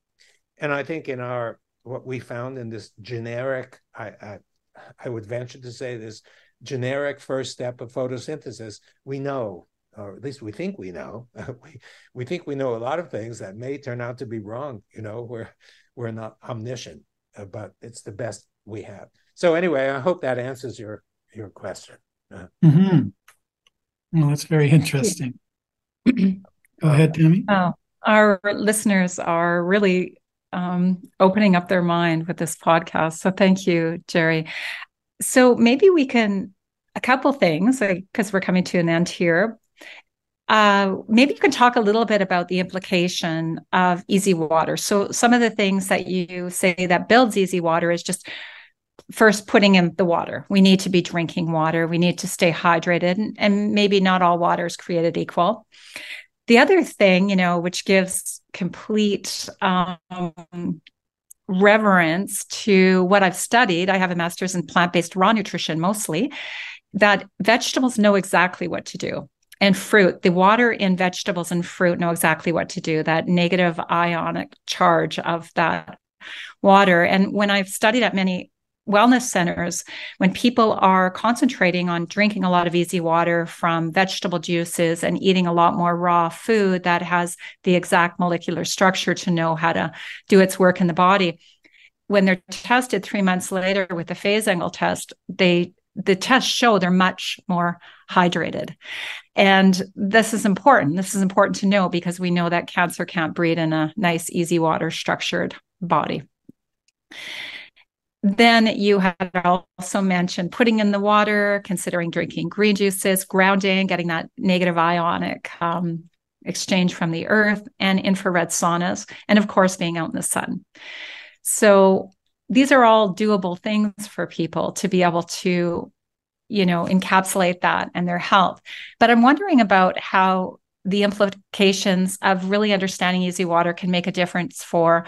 and I think in our what we found in this generic, I, I, I would venture to say this generic first step of photosynthesis, we know, or at least we think we know. [LAUGHS] we we think we know a lot of things that may turn out to be wrong. You know, we're we're not omniscient, uh, but it's the best we have. So anyway, I hope that answers your your question. Uh, mm-hmm. Well, that's very interesting. Go ahead, Tammy. Oh, our listeners are really um, opening up their mind with this podcast. So thank you, Jerry. So maybe we can a couple things because we're coming to an end here. Uh, maybe you can talk a little bit about the implication of EZ water. So some of the things that you say that builds EZ water is just first putting in the water. We need to be drinking water. We need to stay hydrated, and, and maybe not all water is created equal. The other thing, you know, which gives complete um, reverence to what I've studied, I have a master's in plant based raw nutrition mostly, that vegetables know exactly what to do. And fruit, the water in vegetables and fruit know exactly what to do, that negative ionic charge of that water. And when I've studied at many wellness centers, when people are concentrating on drinking a lot of EZ water from vegetable juices and eating a lot more raw food that has the exact molecular structure to know how to do its work in the body, when they're tested three months later with the phase angle test, they the tests show they're much more hydrated. And this is important. This is important to know because we know that cancer can't breed in a nice, EZ water structured body. Then you had also mentioned putting in the water, considering drinking green juices, grounding, getting that negative ionic um, exchange from the earth, and infrared saunas, and of course, being out in the sun. So these are all doable things for people to be able to, you know, encapsulate that and their health. But I'm wondering about how the implications of really understanding EZ water can make a difference for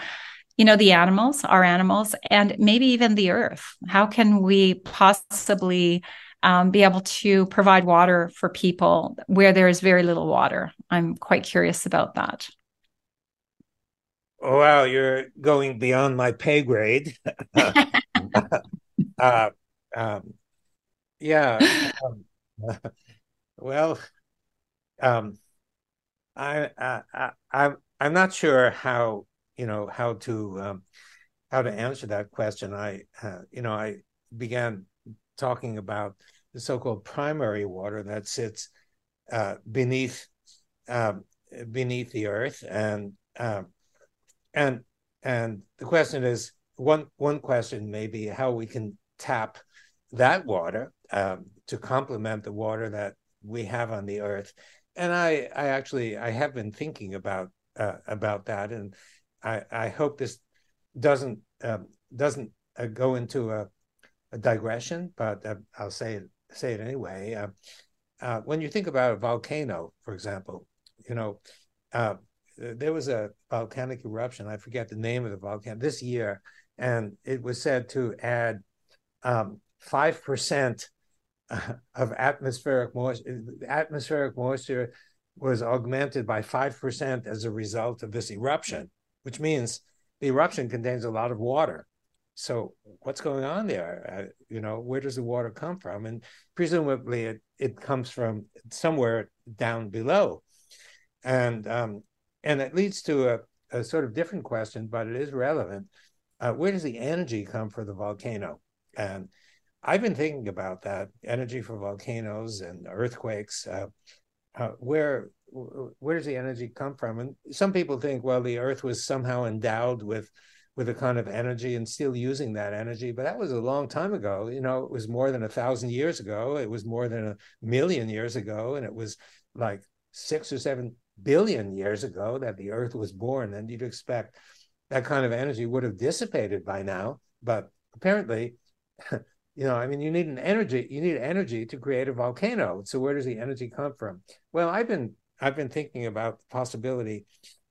you know the animals our animals and maybe even the earth. How can we possibly um, be able to provide water for people where there is very little water? I'm quite curious about that. Oh wow you're going beyond my pay grade. [LAUGHS] Uh, um, yeah um, [LAUGHS] well um, I, I, I, I'm, I'm not sure how you know how to um, how to answer that question. I uh, you know I began talking about the so-called primary water that sits uh, beneath um, beneath the earth, and um, and and the question is one one question may be how we can tap that water um, to complement the water that we have on the earth and i i actually i have been thinking about uh, about that and I, I hope this doesn't um, doesn't uh, go into a, a digression, but uh, I'll say it say it anyway. Uh, uh, when you think about a volcano, for example, you know, uh, there was a volcanic eruption. I forget the name of the volcano this year, and it was said to add um, five um, percent of atmospheric moisture. Atmospheric moisture was augmented by five percent as a result of this eruption, which means the eruption contains a lot of water. So what's going on there? Uh, you know, where does the water come from? And presumably it, it comes from somewhere down below. And um, and it leads to a, a sort of different question, but it is relevant. Uh, where does the energy come for the volcano? And I've been thinking about that energy for volcanoes and earthquakes. Uh, uh, where where does the energy come from? And some people think, well, the Earth was somehow endowed with with a kind of energy and still using that energy. But that was a long time ago. You know, it was more than a thousand years ago. It was more than a million years ago. And it was like six or seven billion years ago that the earth was born. And you'd expect that kind of energy would have dissipated by now. But apparently, [LAUGHS] you know, I mean, you need an energy, you need energy to create a volcano. So where does the energy come from? Well, I've been I've been thinking about the possibility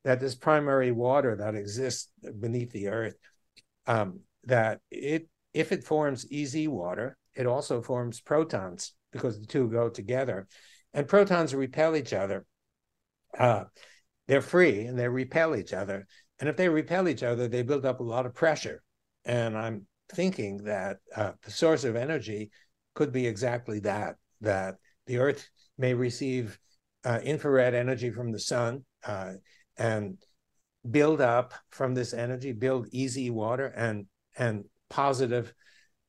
that this primary water that exists beneath the earth, um, that it if it forms EZ water, it also forms protons because the two go together, and protons repel each other. Uh, they're free and they repel each other, and if they repel each other, they build up a lot of pressure. And I'm thinking that uh, the source of energy could be exactly that. That the Earth may receive uh, infrared energy from the sun uh, and build up from this energy, build EZ water and and positive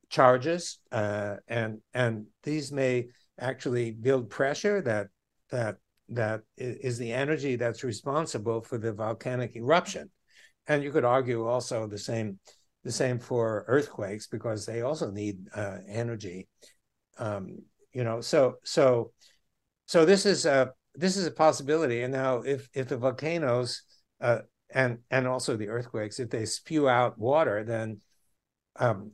charges, uh, and and these may actually build pressure that that that is the energy that's responsible for the volcanic eruption. And you could argue also the same the same for earthquakes because they also need uh, energy. Um, you know, so so so this is a this is a possibility. And now, if if the volcanoes uh, and and also the earthquakes, if they spew out water, then um,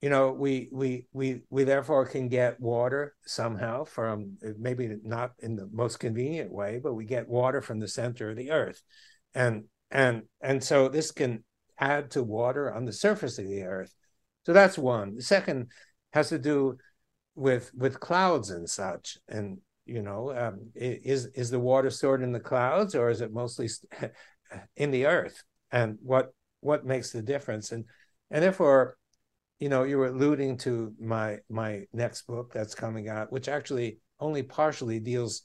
you know we we we we therefore can get water somehow from maybe not in the most convenient way, but we get water from the center of the earth, and and and so this can add to water on the surface of the earth. So that's one. The second has to do with with clouds and such, and you know um, is is the water stored in the clouds or is it mostly [LAUGHS] in the earth? And what what makes the difference? And and therefore you know you were alluding to my my next book that's coming out which actually only partially deals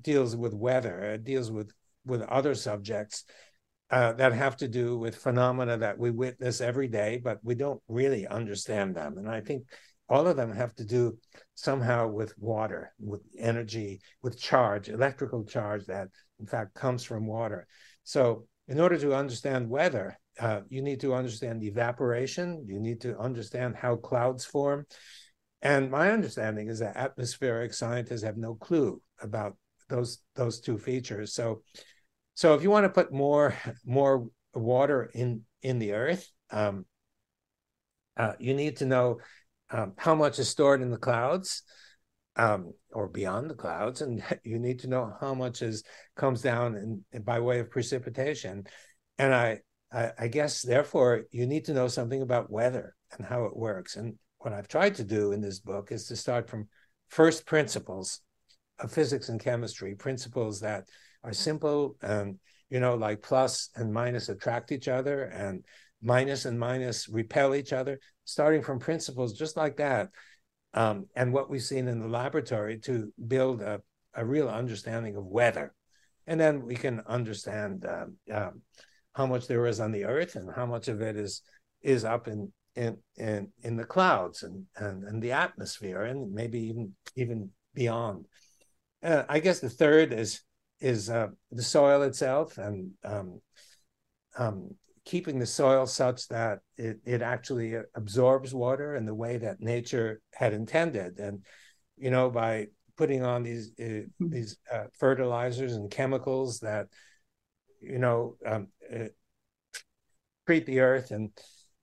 deals with weather it deals with with other subjects uh, that have to do with phenomena that we witness every day but we don't really understand them. And i think all of them have to do somehow with water, with energy, with charge, electrical charge that in fact comes from water. So, in order to understand weather, uh, you need to understand evaporation, you need to understand how clouds form. And my understanding is that atmospheric scientists have no clue about those those two features. So, so if you want to put more more water in in the earth, um, uh, you need to know um, how much is stored in the clouds um, or beyond the clouds, and [LAUGHS] you need to know how much is comes down in, in by way of precipitation. And I, I, I guess therefore you need to know something about weather and how it works. And what I've tried to do in this book is to start from first principles of physics and chemistry, principles that are simple and you know like plus and minus attract each other and minus and minus repel each other, starting from principles just like that. Um, and what we've seen in the laboratory to build a, a real understanding of weather. And then we can understand uh, uh, how much there is on the earth and how much of it is is up in in in, in the clouds and, and and the atmosphere and maybe even even beyond. Uh, I guess the third is is uh, the soil itself and um, um, keeping the soil such that it, it actually absorbs water in the way that nature had intended. And, you know, by putting on these uh, these uh, fertilizers and chemicals that, you know, um, uh, treat the earth and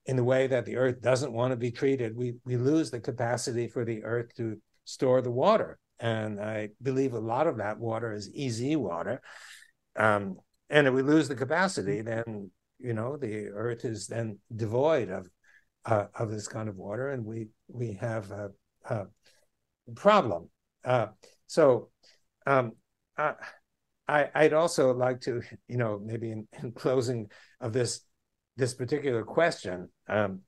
in the way that the earth doesn't want to be treated, we we lose the capacity for the earth to store the water. And I believe a lot of that water is EZ water. Um, and if we lose the capacity, then you know the earth is then devoid of uh, of this kind of water, and we we have a, a problem. Uh, so um, I, I'd also like to, you know, maybe in, in closing of this this particular question, um,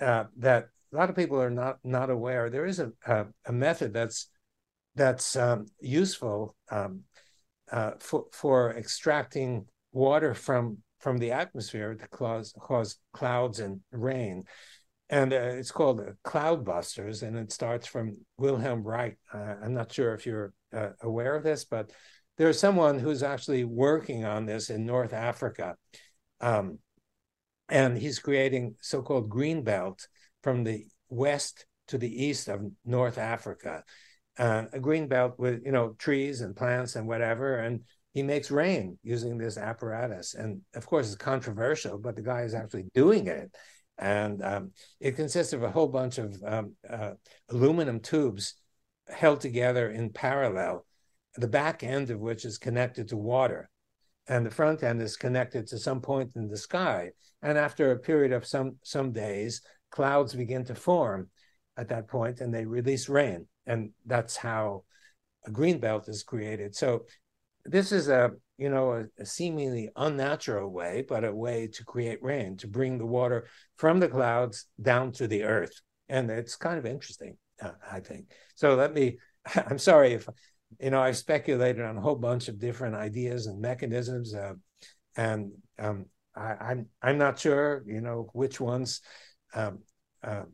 uh, that a lot of people are not not aware. There is a a, a method that's that's um, useful um, uh, for for extracting water from from the atmosphere to cause cause clouds and rain, and uh, it's called Cloudbusters, and it starts from Wilhelm Reich. Uh, I'm not sure if you're uh, aware of this, but there's someone who's actually working on this in North Africa. Um, and he's creating so-called green belt from the west to the east of North Africa, uh, a green belt with you know trees and plants and whatever, and he makes rain using this apparatus. And of course, it's controversial, but the guy is actually doing it. And um, it consists of a whole bunch of um, uh, aluminum tubes held together in parallel, the back end of which is connected to water and the front end is connected to some point in the sky. And after a period of some some days, clouds begin to form at that point, and they release rain, and that's how a green belt is created. So this is a you know a, a seemingly unnatural way, but a way to create rain to bring the water from the clouds down to the earth, and it's kind of interesting, uh, I think. So let me. [LAUGHS] I'm sorry if you know, I've speculated on a whole bunch of different ideas and mechanisms, uh, and um, I, am I'm, I'm not sure, you know, which ones um, uh,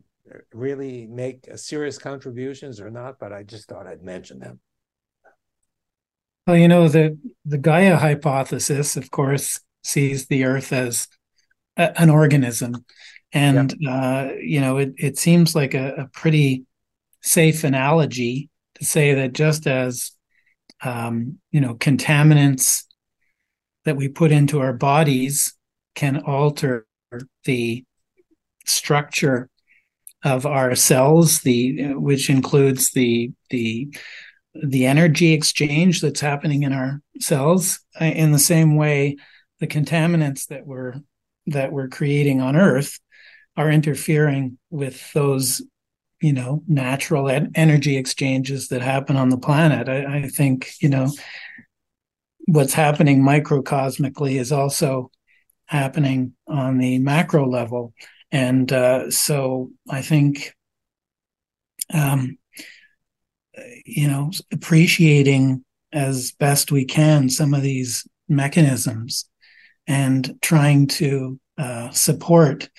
really make serious contributions or not. But I just thought I'd mention them. Well, you know, the the Gaia hypothesis, of course, sees the Earth as a, an organism, and uh, you know, it it seems like a, a pretty safe analogy to say that just as um, you know contaminants that we put into our bodies can alter the structure of our cells, the which includes the the the energy exchange that's happening in our cells. In the same way, the contaminants that we're that we're creating on Earth are interfering with those you know natural energy exchanges that happen on the planet I, I, think you know what's happening microcosmically is also happening on the macro level and uh, so i think um, you know appreciating as best we can some of these mechanisms and trying to uh, support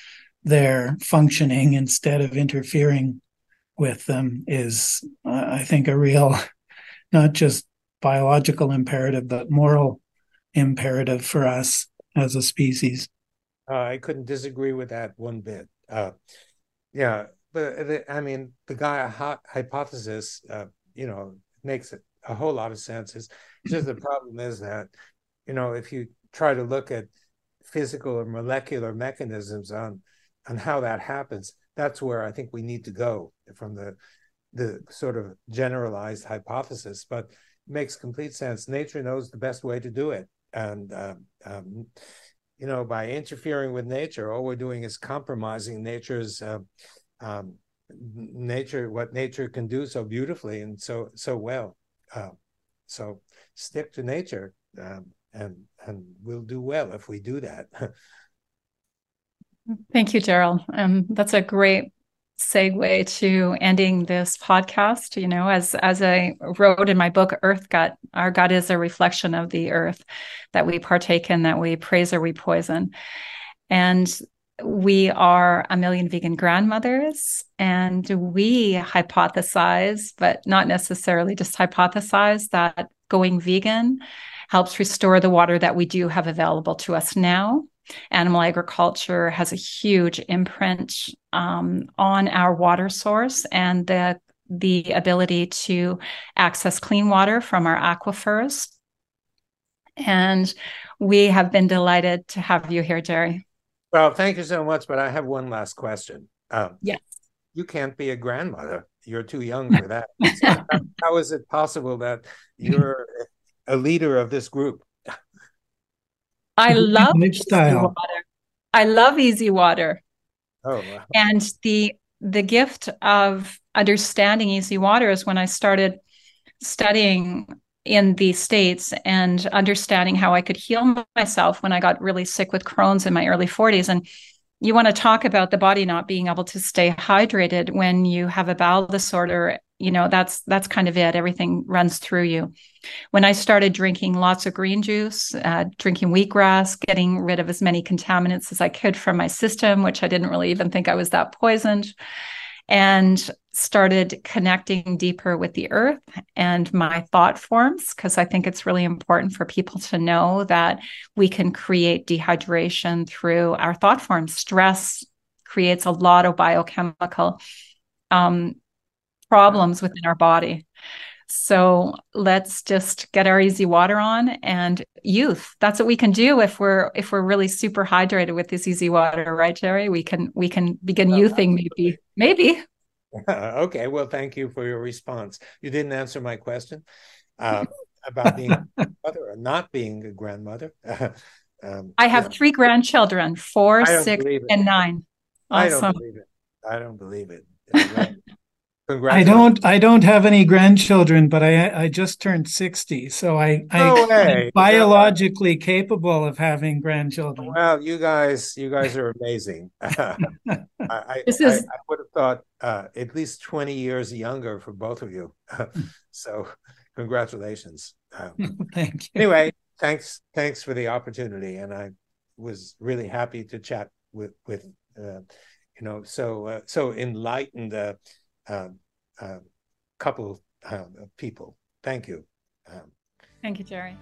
their functioning instead of interfering with them is, uh, I think, a real, [LAUGHS] not just biological imperative, but moral imperative for us as a species. Uh, I couldn't disagree with that one bit. Uh, yeah, but the, I mean, the Gaia hypothesis, uh, you know, makes a whole lot of sense. It's just the problem is that, you know, if you try to look at physical or molecular mechanisms on on how that happens, that's where I think we need to go from the the sort of generalized hypothesis, but makes complete sense. Nature knows the best way to do it, and um, um, you know, by interfering with nature, all we're doing is compromising nature's uh, um, nature, what nature can do so beautifully and so so well. Uh, so stick to nature, um, and and we'll do well if we do that. [LAUGHS] Thank you, Gerald. Um, that's a great segue to ending this podcast. You know, as as I wrote in my book, Earth Gut, our gut is a reflection of the earth that we partake in, that we praise or we poison. And we are a million vegan grandmothers, and we hypothesize, but not necessarily just hypothesize, that going vegan helps restore the water that we do have available to us now Animal agriculture has a huge imprint um, on our water source and the the ability to access clean water from our aquifers. And we have been delighted to have you here, Jerry. Well, thank you so much. But I have one last question. Um, yes. You can't be a grandmother. You're too young for that. [LAUGHS] So how, how is it possible that you're a leader of this group? I love lifestyle. I love EZ water. Oh, wow. And the the gift of understanding EZ water is when I started studying in the states and understanding how I could heal myself when I got really sick with Crohn's in my early 40s and you want to talk about the body not being able to stay hydrated when you have a bowel disorder. You know that's that's kind of it. Everything runs through you. When i started drinking lots of green juice uh, drinking wheatgrass getting rid of as many contaminants as i could from my system which i didn't really even think i was that poisoned. And started connecting deeper with the earth and my thought forms because I think it's really important for people to know that we can create dehydration through our thought forms. Stress creates a lot of biochemical um, problems within our body. So let's just get our EZ water on and youth. That's what we can do if we're if we're really super hydrated with this EZ water, right, Jerry? We can we can begin well, youthing maybe. Maybe. [LAUGHS] okay. Well, thank you for your response. You didn't answer my question uh, about being a [LAUGHS] mother or not being a grandmother. [LAUGHS] um, I have yeah. three grandchildren, four, six, and nine. Awesome. I don't believe it. I don't believe it. I don't. I don't have any grandchildren, but I I just turned sixty, so I, no I am biologically yeah. capable of having grandchildren. Well, you guys, you guys are amazing. [LAUGHS] I, [LAUGHS] I, this is... I, I would have thought uh, at least twenty years younger for both of you. [LAUGHS] so, congratulations. Um, Thank you. Anyway, thanks. Thanks for the opportunity, and I was really happy to chat with with uh, you know so uh, so enlightened uh, couple uh, of people. Thank you. Um, Thank you, Jerry.